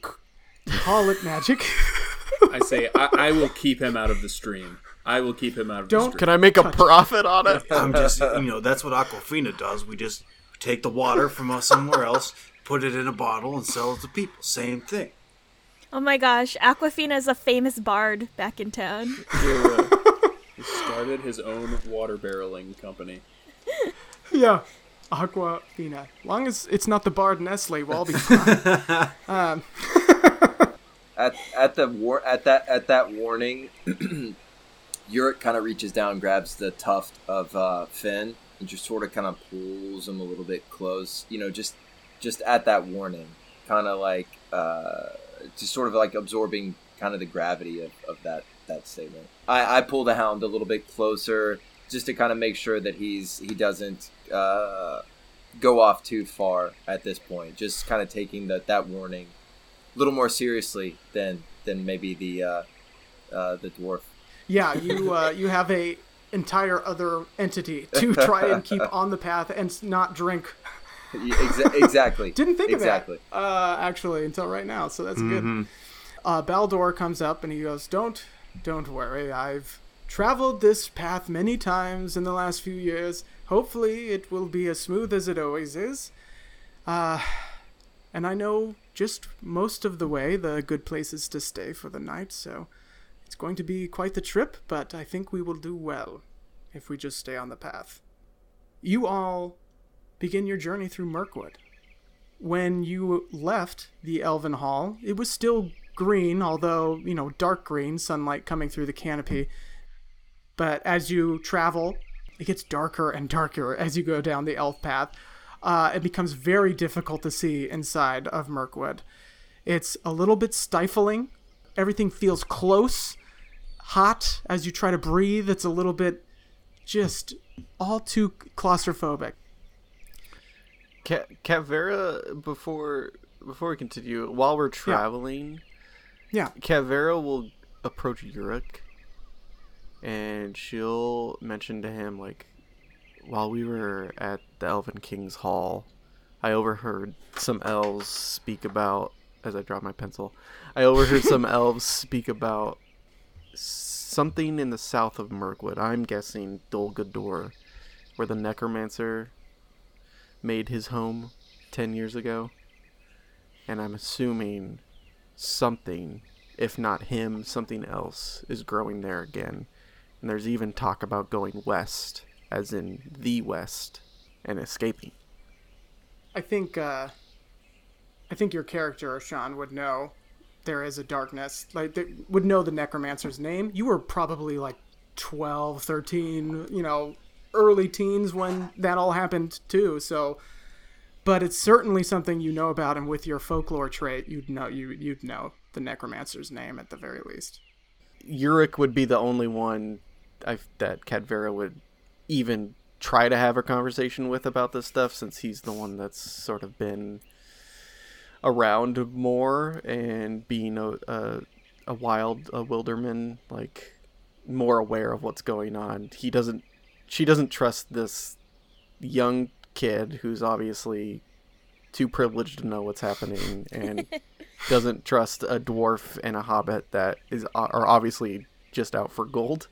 call it magic. I say I, I will keep him out of the stream. I will keep him out of the Don't- stream. Can I make a profit on it? I'm just, you know, that's what Aquafina does. We just take the water from us somewhere else, put it in a bottle, and sell it to people. Same thing. Oh my gosh, Aquafina is a famous bard back in town. He started his own water barreling company. yeah. Aquafina. Long as it's not the Bard Nestle, we'll all be fine. um, at at the war at that at that warning, Yurik kind of reaches down, grabs the tuft of uh, Finn, and just sort of kind of pulls him a little bit close. You know, just just at that warning, kind of like uh, just sort of like absorbing kind of the gravity of, of that that statement. I, I pull the hound a little bit closer just to kind of make sure that he's he doesn't uh, go off too far at this point. Just kind of taking that that warning little more seriously than than maybe the uh, uh, the dwarf. Yeah, you uh, you have a entire other entity to try and keep on the path and not drink. Exactly. Didn't think exactly. of that uh, actually until right now, so that's good. Uh, Baldor comes up and he goes, "Don't, don't worry. I've traveled this path many times in the last few years. Hopefully, it will be as smooth as it always is. Uh, and I know just most of the way, the good places to stay for the night. So it's going to be quite the trip, but I think we will do well if we just stay on the path. You all begin your journey through Mirkwood when you left the Elven Hall, it was still green, although, you know, dark green, sunlight coming through the canopy. But as you travel, it gets darker and darker as you go down the elf path. Uh, it becomes very difficult to see inside of Mirkwood. It's a little bit stifling. Everything feels close, hot as you try to breathe. It's a little bit just all too claustrophobic. Cat Catvera, before before we continue, while we're traveling, Yeah. Catvera will approach Yurik, and she'll mention to him like, while we were at the Elven King's Hall, I overheard some elves speak about. As I drop my pencil, I overheard some elves speak about something in the south of Mirkwood. I'm guessing Dol Guldur, where the necromancer made his home 10 years ago. And I'm assuming something, if not him, something else is growing there again. And there's even talk about going west, as in the west, and escaping. I think uh, I think your character Sean would know there is a darkness. Like they would know the necromancer's name. You were probably like 12, 13, you know, early teens when that all happened too. So but it's certainly something you know about and with your folklore trait, you'd know you you'd know the necromancer's name at the very least. Yurik would be the only one I, that Cadvera would even try to have a conversation with about this stuff since he's the one that's sort of been around more and being a, a, a wild a wilderman like more aware of what's going on he doesn't she doesn't trust this young kid who's obviously too privileged to know what's happening and doesn't trust a dwarf and a hobbit that is are obviously just out for gold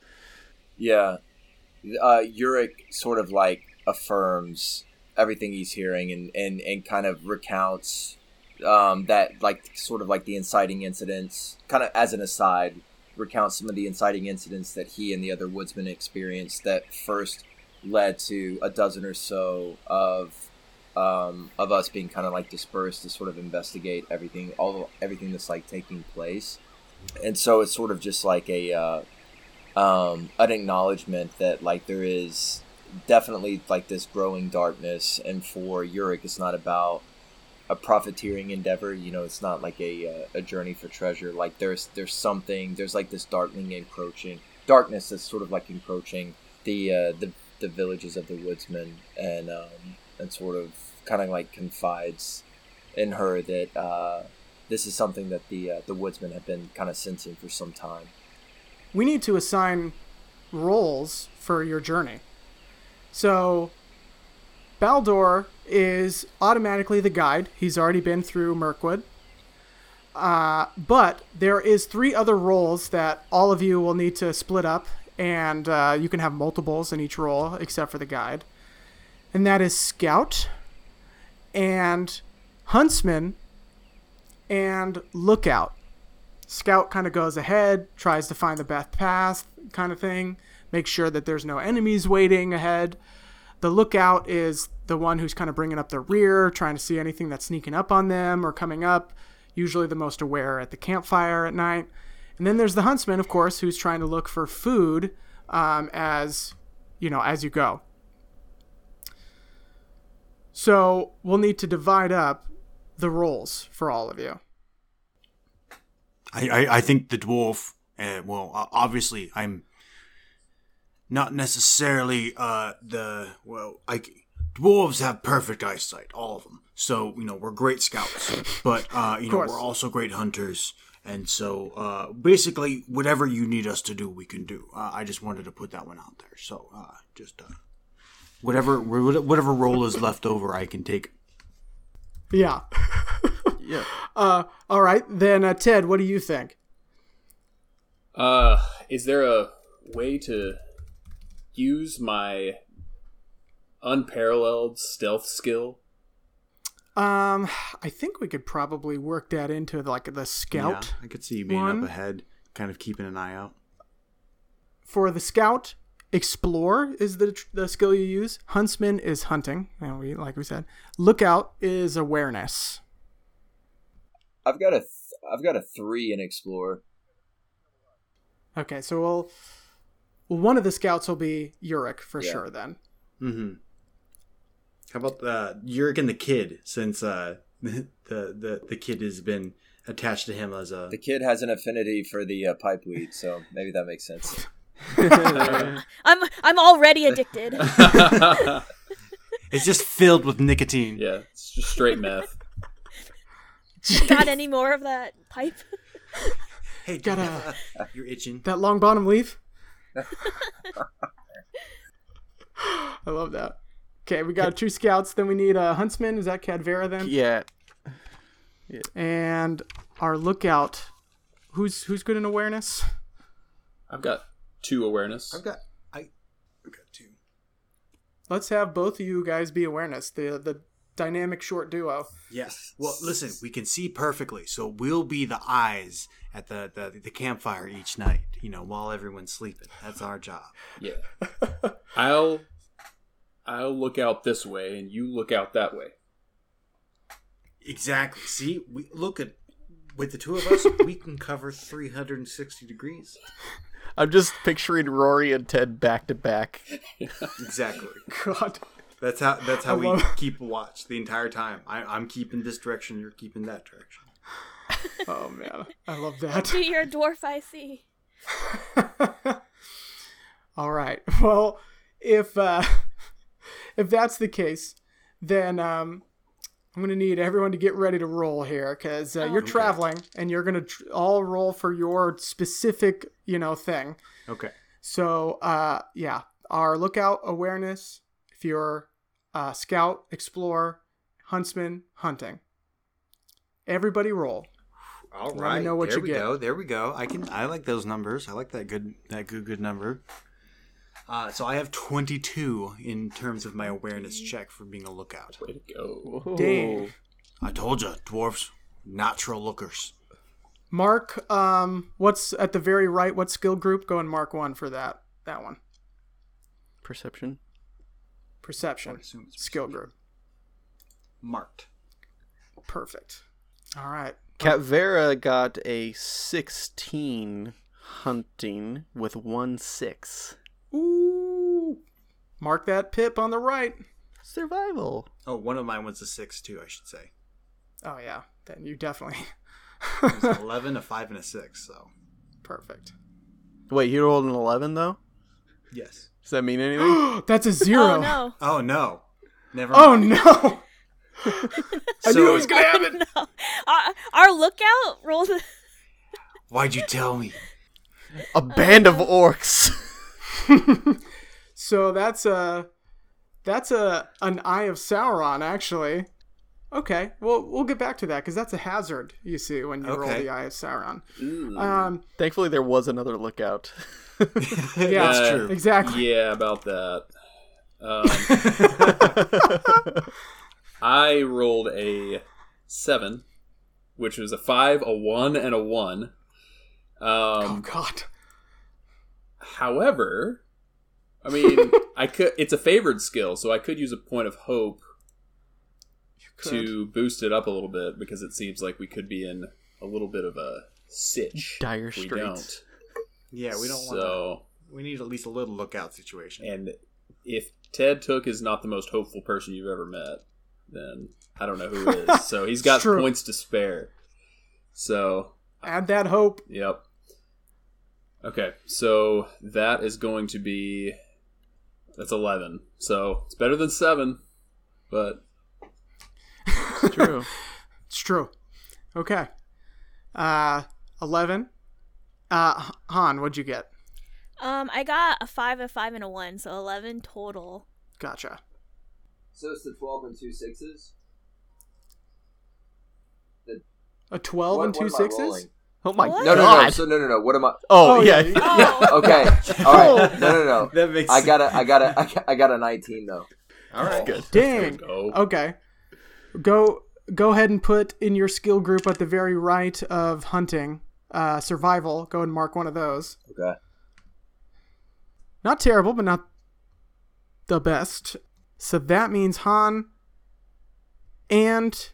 Yeah. Uh, Yurik sort of like affirms everything he's hearing and, and, and kind of recounts um, that, like, sort of like the inciting incidents, kind of as an aside, recounts some of the inciting incidents that he and the other woodsmen experienced that first led to a dozen or so of um, of us being kind of like dispersed to sort of investigate everything, all everything that's like taking place, and so it's sort of just like a uh, um, an acknowledgement that like there is definitely like this growing darkness, and for Yurik, it's not about a profiteering endeavor. You know, it's not like a uh, a journey for treasure. Like there's there's something there's like this darkening encroaching darkness that's sort of like encroaching the uh, the the villages of the woodsmen, and um, and sort of kind of like confides in her that uh, this is something that the uh, the woodsmen have been kind of sensing for some time. We need to assign roles for your journey. So, Baldor is automatically the guide. He's already been through Mirkwood. Uh, but there is three other roles that all of you will need to split up, and uh, you can have multiples in each role except for the guide. And that is Scout, and Huntsman, and Lookout. Scout kind of goes ahead, tries to find the best path, kind of thing, make sure that there's no enemies waiting ahead. The lookout is the one who's kind of bringing up the rear, trying to see anything that's sneaking up on them or coming up. usually the most aware at the campfire at night. And then there's the huntsman, of course, who's trying to look for food um, as you know as you go. So we'll need to divide up the roles for all of you. I, I, I think the dwarf. Uh, well, obviously, I'm not necessarily uh the well. I dwarves have perfect eyesight, all of them. So you know we're great scouts, but uh, you know we're also great hunters. And so, uh, basically, whatever you need us to do, we can do. Uh, I just wanted to put that one out there. So, uh, just uh, whatever whatever role is left over, I can take. Yeah. Yeah. Uh, all right, then uh, Ted, what do you think? Uh, is there a way to use my unparalleled stealth skill? Um, I think we could probably work that into like the scout. Yeah, I could see you being one. up ahead, kind of keeping an eye out. For the scout, explore is the the skill you use. Huntsman is hunting, and we like we said. Lookout is awareness. I've got a th- I've got a three in explore. Okay, so we'll well, one of the scouts will be Uric for Yeah. sure. Then Mm-hmm. How about uh, Yurik and the kid? Since uh, the, the the kid has been attached to him as a The kid has an affinity for the uh, pipe weed, so maybe that makes sense. I'm I'm already addicted. it's just filled with nicotine. Yeah, it's just straight meth. Got any more of that pipe? Hey, Got got a- a you're itching. that long bottom leaf. I love that. Okay, we got two scouts. Then we need a huntsman. Is that Cadvera then? Yeah. And our lookout. Who's who's good in awareness? I've got two awareness. I've got I I've got two. Let's have both of you guys be awareness. The the dynamic short duo. Yes. Well, listen, we can see perfectly, so we'll be the eyes at the, the the campfire each night. You know, while everyone's sleeping. That's our job. Yeah. I'll I'll look out this way and you look out that way. Exactly. See, we look at with the two of us, we can cover 360 degrees. I'm just picturing Rory and Ted back to back. Exactly. God. That's how that's how I we love- keep watch the entire time. I, I'm keeping this direction, you're keeping that direction. Oh man, I love that. Do your dwarf I see. All right. Well, if uh, if that's the case, then um, I'm gonna need everyone to get ready to roll here because uh, you're Okay. traveling and you're gonna tr- all roll for your specific, you know, thing. Okay. So, uh, yeah, our lookout awareness. If you're uh, scout, explorer, huntsman, hunting. Everybody roll. All Let me right. know what there you we get. go. There we go. I can. I like those numbers. I like that good. That good. Good number. Uh, so I have 22 in terms of my awareness check for being a lookout. Way to go. Dang. I told you, dwarves, natural lookers. Mark, um, what's at the very right? What skill group? Go and mark one for that. That one. Perception. Perception. Skill group. Marked. Perfect. All right. Cat Vera got a 16 hunting with one six. Ooh. Mark that pip on the right. Survival. Oh, one of mine was a six too. I should say. Oh yeah. Then you definitely. It was an 11, a five, and a six. So Perfect. Wait, you rolled an 11 though? yes. Does that mean anything? That's a zero. Oh no. Oh no. Never. Oh mind. no. I So- knew it was gonna happen. no. Our, our lookout rolled. Why'd you tell me? a band of orcs. So that's a that's a an eye of Sauron actually. Okay, well we'll get back to that because that's a hazard you see when you roll the eye of Sauron. Um, Thankfully, there was another lookout. yeah, Uh, true. exactly. Yeah, about that. Um, I rolled a seven, which was a five, a one, and a one. Oh Um, God. however, I mean, I could. It's a favored skill, so I could use a point of hope to boost it up a little bit because it seems like we could be in a little bit of a sitch. Dire if we straits. Yeah, we don't want. So, We need at least a little lookout situation. and if Ted Took is not the most hopeful person you've ever met, then I don't know who is. So he's got true. points to spare. So Add that hope. Yep. Okay, so that is going to be that's eleven. So it's better than seven, but It's true. It's true. Okay. Uh, 11. Uh, Han, what'd you get? Um, I got a five, a five, and a one, so eleven total. Gotcha. So it's the twelve and two sixes. A 12 What- and two what am I sixes? Oh my What? No, no, no. So no, no, no. What am I? Oh, Oh, yeah. yeah. Oh, Okay. All right. No, no, no. that makes. I got a, I got a, I got- I got a nineteen though. All right. Good. Dang. go. Okay. Go go ahead and put in your skill group at the very right of hunting, uh, survival. Go and mark one of those. Okay. Not terrible, but not the best. So that means Han and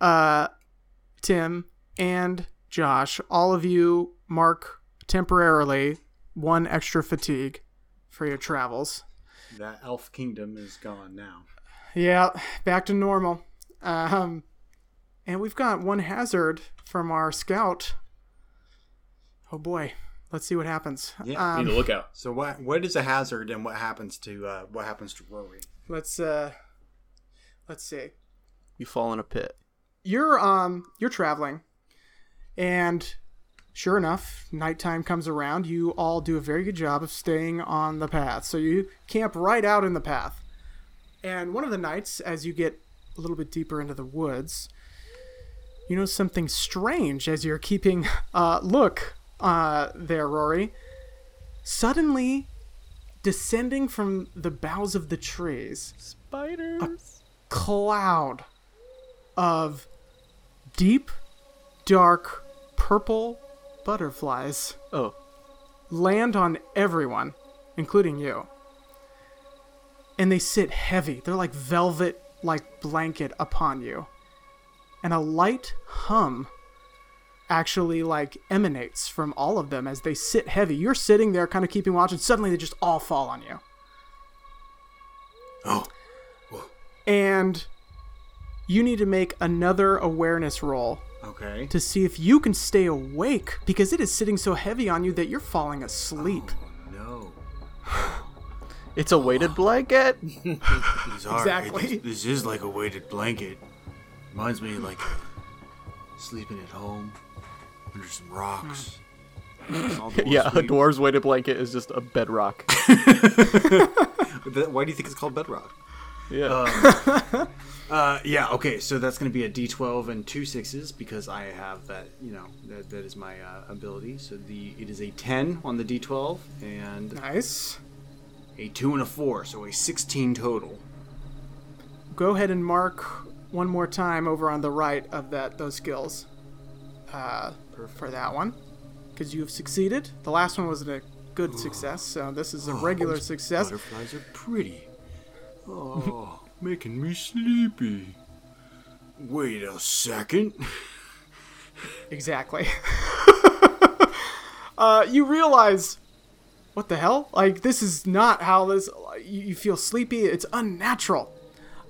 uh, Tim and Josh, all of you mark temporarily one extra fatigue for your travels. That elf kingdom is gone now. Yeah, back to normal. Um, and we've got one hazard from our scout. Oh boy, let's see what happens. Yeah, Need um, to look out. So what? What is a hazard, and what happens to uh, what happens to Rory? let's uh, let's see. You fall in a pit. You're um, you're traveling, and sure enough, nighttime comes around. You all do a very good job of staying on the path. So you camp right out in the path. And one of the nights, as you get a little bit deeper into the woods, you know something strange as you're keeping uh, look uh, there, Rory. Suddenly, descending from the boughs of the trees, Spiders. a cloud of deep, dark, purple butterflies Oh, land on everyone, including you. And they sit heavy. They're like velvet like blanket upon you. And a light hum actually like emanates from all of them as they sit heavy. You're sitting there kind of keeping watch and suddenly they just all fall on you. Oh, And you need to make another awareness roll okay. to see if you can stay awake because it is sitting so heavy on you that you're falling asleep. Oh, no, it's a weighted blanket. These are, Exactly. it- this is like a weighted blanket. Reminds me like sleeping at home under some rocks. All dwarves yeah, a dwarf's weighted blanket is just a bedrock. Why do you think it's called bedrock? Yeah. Uh, yeah. Okay, so that's going to be a D12 and two sixes because I have that. You know, that, that is my uh, ability. So the it is a 10 on the D12 and Nice. A two and a four, so a 16 total. Go ahead and mark one more time over on the right of that those skills uh, for that one because you've succeeded. The last one was a good success, so this is a regular success. Butterflies are pretty. Oh, making me sleepy. Wait a second. Exactly. uh, you realize, what the hell? Like this is not how this. You, feel sleepy. It's unnatural.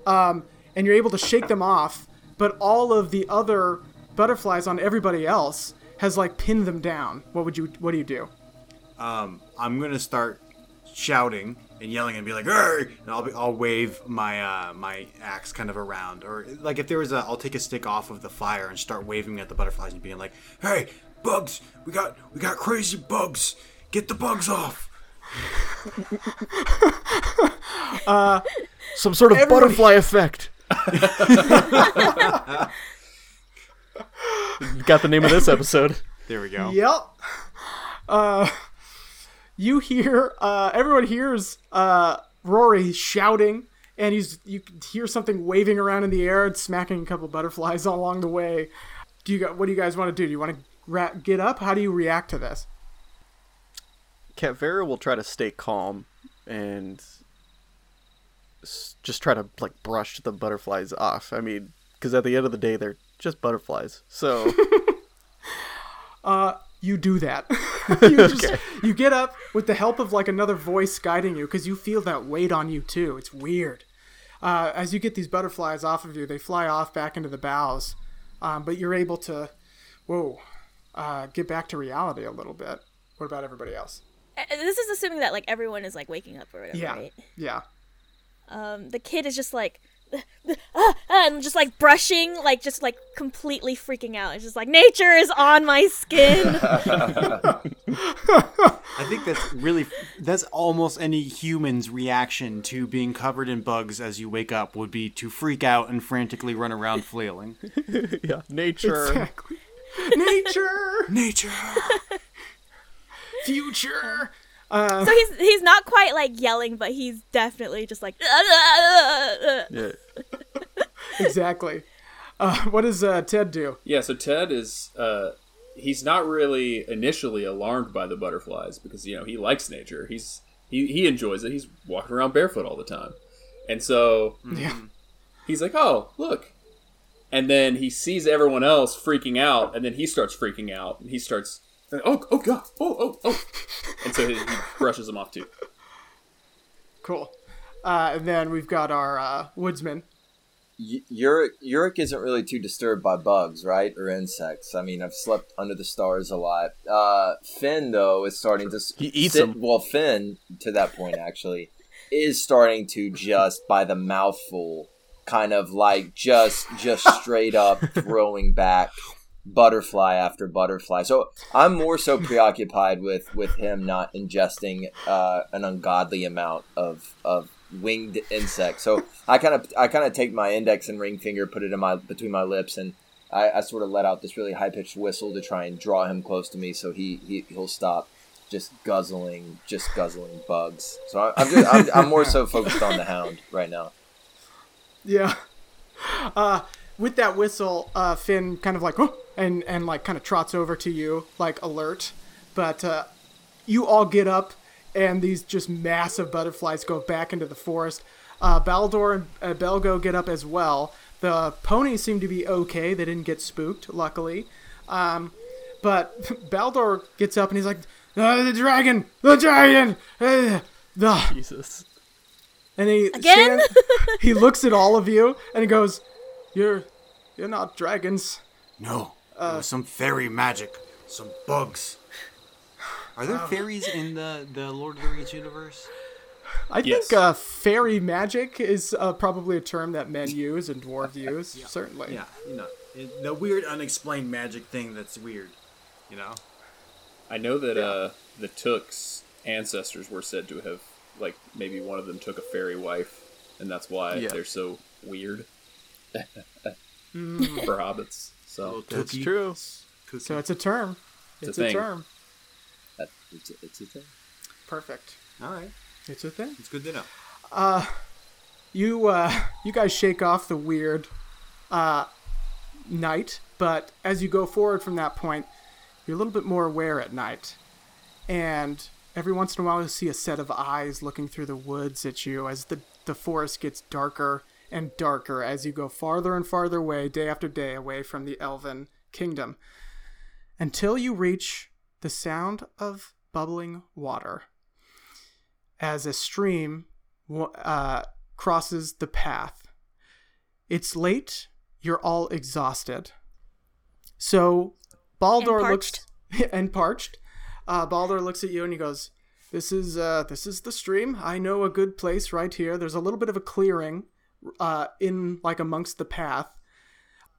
Um, and you're able to shake them off, but all of the other butterflies on everybody else has like pinned them down. What would you? What do you do? Um, I'm gonna start shouting and yelling and be like, "Hey!" and I'll be, I'll wave my uh, my axe kind of around, or like if there was a, I'll take a stick off of the fire and start waving at the butterflies and being like, Hey, bugs! We got we got crazy bugs. Get the bugs off. Some sort of Everybody- butterfly effect. Got the name of this episode. "There we go." Yep. Uh, you hear uh, everyone hears uh, Rory shouting, and he's you can hear something waving around in the air and smacking a couple butterflies along the way. Do you got what do you guys want to do? Do you want to ra- get up? How do you react to this? Cat Vera will try to stay calm and s- just try to like brush the butterflies off. I mean, because at the end of the day, they're just butterflies. So Uh, you do that. you just Okay. you get up with the help of like another voice guiding you because you feel that weight on you too. It's weird. Uh, as you get these butterflies off of you, they fly off back into the boughs, um, but you're able to, whoa, uh, get back to reality a little bit. What about everybody else? Uh, This is assuming that like everyone is like waking up or whatever, Yeah, right? yeah. Um, the kid is just like, ah, ah, and just like brushing, like just like completely freaking out. It's just like nature is on my skin. I think that's really that's almost any human's reaction to being covered in bugs as you wake up would be to freak out and frantically run around flailing. yeah, nature. Exactly. Nature, Nature. Future. Uh, so he's he's not quite like yelling, but he's definitely just like. "Ah, Yeah. exactly. Uh, what does uh, Ted do? Yeah, so Ted is uh he's not really initially alarmed by the butterflies because you know he likes nature. He's he, he enjoys it. He's walking around barefoot all the time. And so Yeah. he's like, "Oh, look." And then he sees everyone else freaking out and then he starts freaking out and he starts oh oh god. Oh oh oh. And so he, he brushes them off too. Cool. Uh, and then we've got our uh, woodsman. Y- Yurik, Yurik isn't really too disturbed by bugs, right, or insects. I mean, I've slept under the stars a lot. Uh, Finn, though, is starting to s- He eats sit- 'em. Well, Finn, to that point, actually, is starting to just by the mouthful, kind of like just just straight up throwing back butterfly after butterfly. So I'm more so preoccupied with with him not ingesting uh, an ungodly amount of of winged insects. So I kind of I kind of take my index and ring finger, put it in my between my lips, and I, I sort of let out this really high pitched whistle to try and draw him close to me, so he, he he'll stop just guzzling just guzzling bugs. So I, I'm, just, I'm I'm more so focused on the hound right now. Yeah. Uh, with that whistle, uh, Finn kind of like, oh, and and like kind of trots over to you, like alert. But uh, you all get up, and these just massive butterflies go back into the forest. Uh, Baldor and uh, Belgo get up as well. The ponies seem to be okay; they didn't get spooked, luckily. Um, but Baldor gets up and he's like, uh, "The dragon, the dragon!" Uh, the Jesus. and he Again? stand- he looks at all of you and he goes, "You're, you're not dragons." No, it was some fairy magic, some bugs. Are there fairies in the the Lord of the Rings universe? I Yes. think uh, fairy magic is uh, probably a term that men use and dwarves use. Certainly. Yeah, you know, it, the weird unexplained magic thing that's weird. You know. I know that uh, the Took's ancestors were said to have, like, maybe one of them took a fairy wife, and that's why Yeah. they're so weird Mm. for hobbits. So That's Tookie. true. Cookie. So it's a term. It's a It's, a, thing. term. That, it's, a- it's a thing. Perfect. all right. It's a thing. It's good to know. Uh, you uh, you guys shake off the weird uh, night, but as you go forward from that point, you're a little bit more aware at night, and every once in a while you see a set of eyes looking through the woods at you as the the forest gets darker and darker as you go farther and farther away, day after day, away from the elven kingdom, until you reach the sound of bubbling water as a stream uh, crosses the path. It's late. You're all exhausted. So Baldur And looks and parched. Uh, Baldur looks at you and he goes, "This is uh, this is the stream. I know a good place right here. There's a little bit of a clearing uh, in like amongst the path.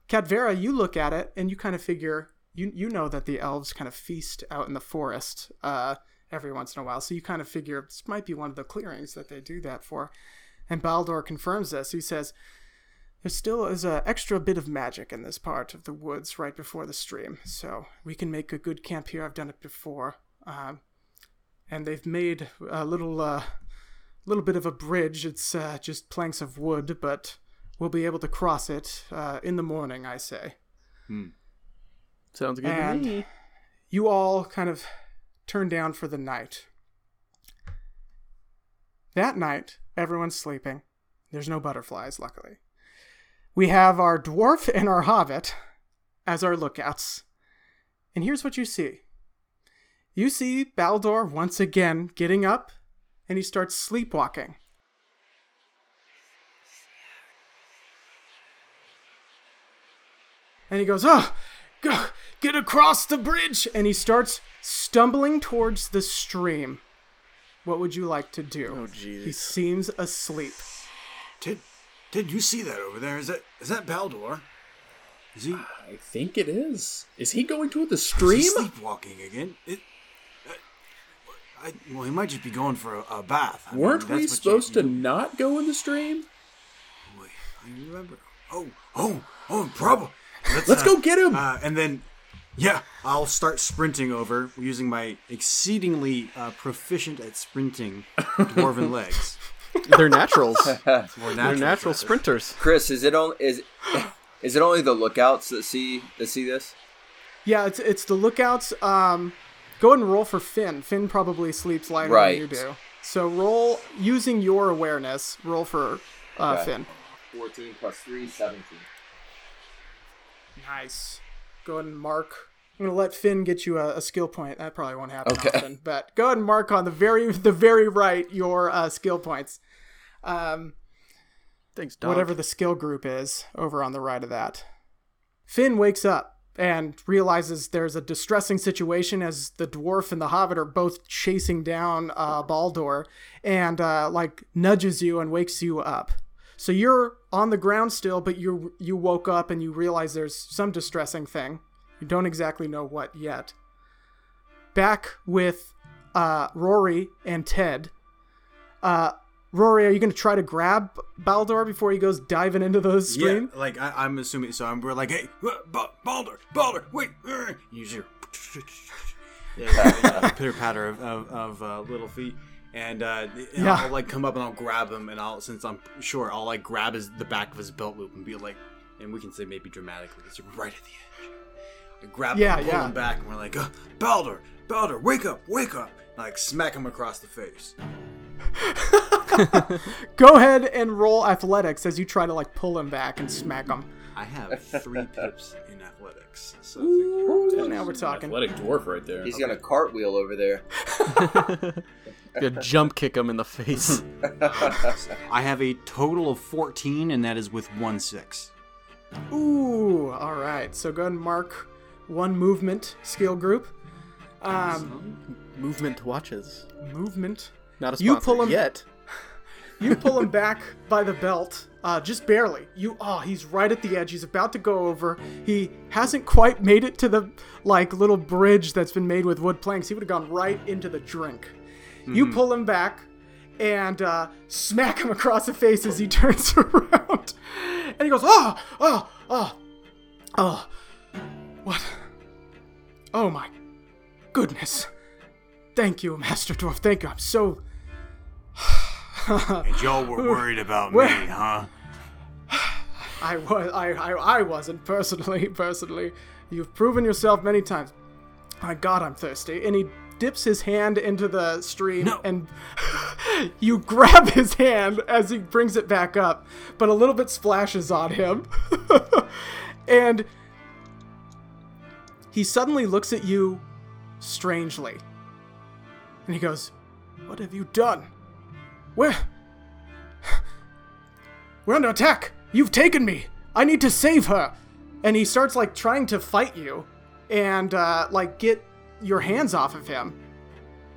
Cadvera, you look at it and you kind of figure you you know that the elves kind of feast out in the forest uh, every once in a while. So you kind of figure this might be one of the clearings that they do that for. And Baldur confirms this. He says, "There still is an extra bit of magic in this part of the woods right before the stream, so we can make a good camp here. I've done it before." Um, and they've made a little uh, little bit of a bridge. It's uh, just planks of wood, but we'll be able to cross it uh, in the morning. I say. Sounds good to me. you all kind of turn down for the night. That night, everyone's sleeping. There's no butterflies, luckily. we have our dwarf and our hobbit as our lookouts. And here's what you see you see Baldor once again getting up, and he starts sleepwalking. And he goes, Oh, go, get across the bridge! And he starts stumbling towards the stream. What would you like to do? Oh, Jesus. He seems asleep. Did, Ted, you see that over there? Is that is that Baldor? Is he, I think it is. Is he going to the is he stream? sleepwalking again? It, I, well, he might just be going for a, a bath. I Weren't that's we what you- supposed to you- not go in the stream? Wait, I remember. Oh, oh, oh, probably. Let's, Let's uh, go get him. Uh, and then, yeah, I'll start sprinting over using my exceedingly uh, proficient at sprinting dwarven legs. They're naturals. More They're natural natural sprinters. Chris, is it only is is it only the lookouts that see that see this? Yeah, it's it's the lookouts. Um, go ahead and roll for Finn. Finn probably sleeps lighter Right. than you do. So roll using your awareness. Roll for uh, Okay. Finn. 14 plus 3, 17. Nice. Go ahead and mark. I'm gonna let Finn get you a, a skill point. That probably won't happen Okay. often, but go ahead and mark on the very the very right your uh, skill points. Um, Thanks, dog. whatever the skill group is over on the right of that. Finn wakes up and realizes there's a distressing situation as the dwarf and the hobbit are both chasing down uh, Baldur and uh, like nudges you and wakes you up. So you're on the ground still, but you you woke up and you realize there's some distressing thing. You don't exactly know what yet. Back with uh, Rory and Ted. Uh, Rory, are you going to try to grab Baldur before he goes diving into the stream? Yeah, like I, I'm assuming. So I'm, we're like, hey, uh, Baldur, Baldur, wait. uh," You hear yeah, pitter patter of, of, of uh, little feet, and, uh, and Yeah. I'll like come up and I'll grab him, and I'll since I'm sure I'll like grab his the back of his belt loop and be like, and we can say maybe dramatically, it's right at the edge. I grab him, pull yeah. him back, and we're like, uh, Baldur, Baldur, wake up, wake up! And, like smack him across the face. Go ahead and roll athletics as you try to like pull him back and smack him. I have three pips in athletics, so now we're talking. Athletic dwarf right there. He's gonna cartwheel over there. You jump kick him in the face. I have a total of 14, and that is with one six. Ooh, all right. So go ahead and mark one movement skill group. Um, Movement watches. movement. Not a You pull him- yet. You pull him back by the belt, uh, just barely. You, oh, he's right at the edge. He's about to go over. He hasn't quite made it to the like little bridge that's been made with wood planks. He would have gone right into the drink. You mm-hmm. pull him back and uh, smack him across the face as he turns around, and he goes, "Oh, oh, oh, oh, what? Oh my goodness! Thank you, Master Dwarf. Thank you. I'm so." And y'all were worried about me, huh? I was I, I I wasn't personally personally. You've proven yourself many times. My God, I'm thirsty. And he dips his hand into the stream, No. and you grab his hand as he brings it back up, but a little bit splashes on him, and he suddenly looks at you strangely, and he goes, "What have you done? Where?" We're under attack! You've taken me! I need to save her! And he starts like trying to fight you and uh, like get your hands off of him.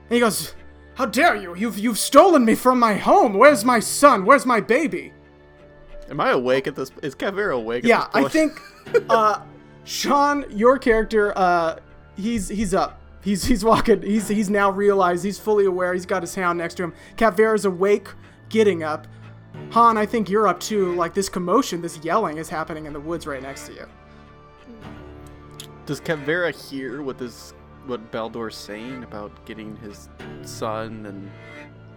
And he goes, How dare you? You've you've stolen me from my home! Where's my son? Where's my baby? Am I awake at this? Is Kavera awake? At Yeah, I think uh Sean, your character, uh he's he's up. He's he's walking. He's he's now realized he's fully aware. He's got his hound next to him. Capvera's awake, getting up. Han, I think you're up too. Like this commotion, this yelling is happening in the woods right next to you. Does Kavera hear what this what Baldor's saying about getting his son and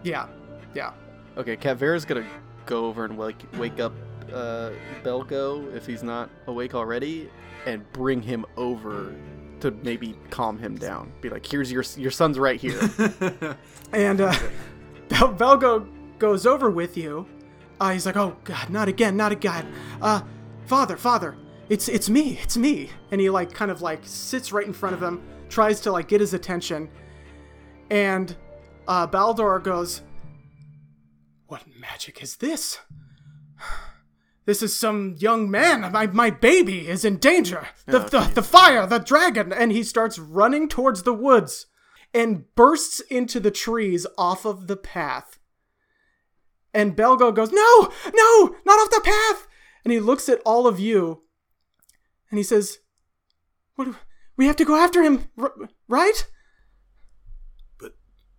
Yeah, yeah. Okay, Kavera's gonna go over and wake wake up uh, Belgo if he's not awake already, and bring him over to maybe calm him down. Be like, "Here's your your son's right here." And uh, goes over with you. Uh, he's like, "Oh God, not again, not again." Uh, father, father, it's it's me, it's me. And he like kind of like sits right in front of him, tries to like get his attention, and uh, Baldur goes, "What magic is this? This is some young man. My my baby is in danger. The Oh, the, the fire, the dragon." And he starts running towards the woods, and bursts into the trees off of the path. And Belgo goes, No, no, not off the path. And he looks at all of you and he says, What we have to go after him, r- right? But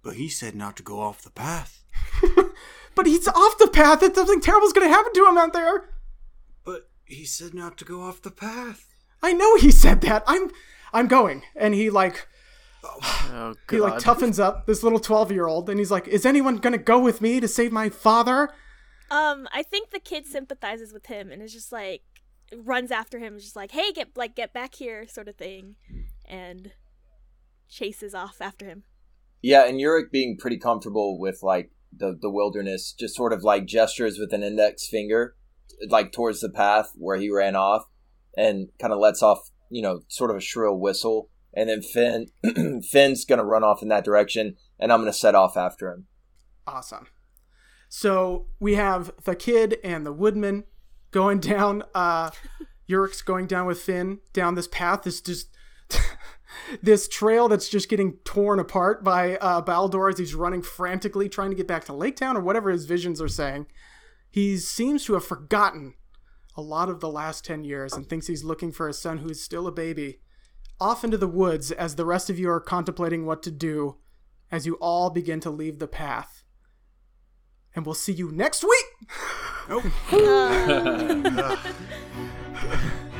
but he said not to go off the path. But he's off the path. That something terrible's gonna happen to him out there. But he said not to go off the path. I know he said that. I'm I'm going. And he like Oh god. he like toughens up this little 12 year old and he's like, Is anyone gonna go with me to save my father? Um, I think the kid sympathizes with him and is just like runs after him, just like, "Hey, get like get back here," sort of thing, and chases off after him. Yeah, and Yurik being pretty comfortable with like the the wilderness, just sort of like gestures with an index finger, like towards the path where he ran off, and kind of lets off, you know, sort of a shrill whistle. And then Finn, Finn's gonna run off in that direction, and I'm gonna set off after him. Awesome. So we have the kid and the woodman going down. Uh, Yurik's going down with Finn down this path. This just this trail that's just getting torn apart by uh, Baldur as he's running frantically, trying to get back to Lake Town or whatever his visions are saying. He seems to have forgotten a lot of the last ten years and thinks he's looking for his son who is still a baby. Off into the woods as the rest of you are contemplating what to do as you all begin to leave the path and we'll see you next week. Uh,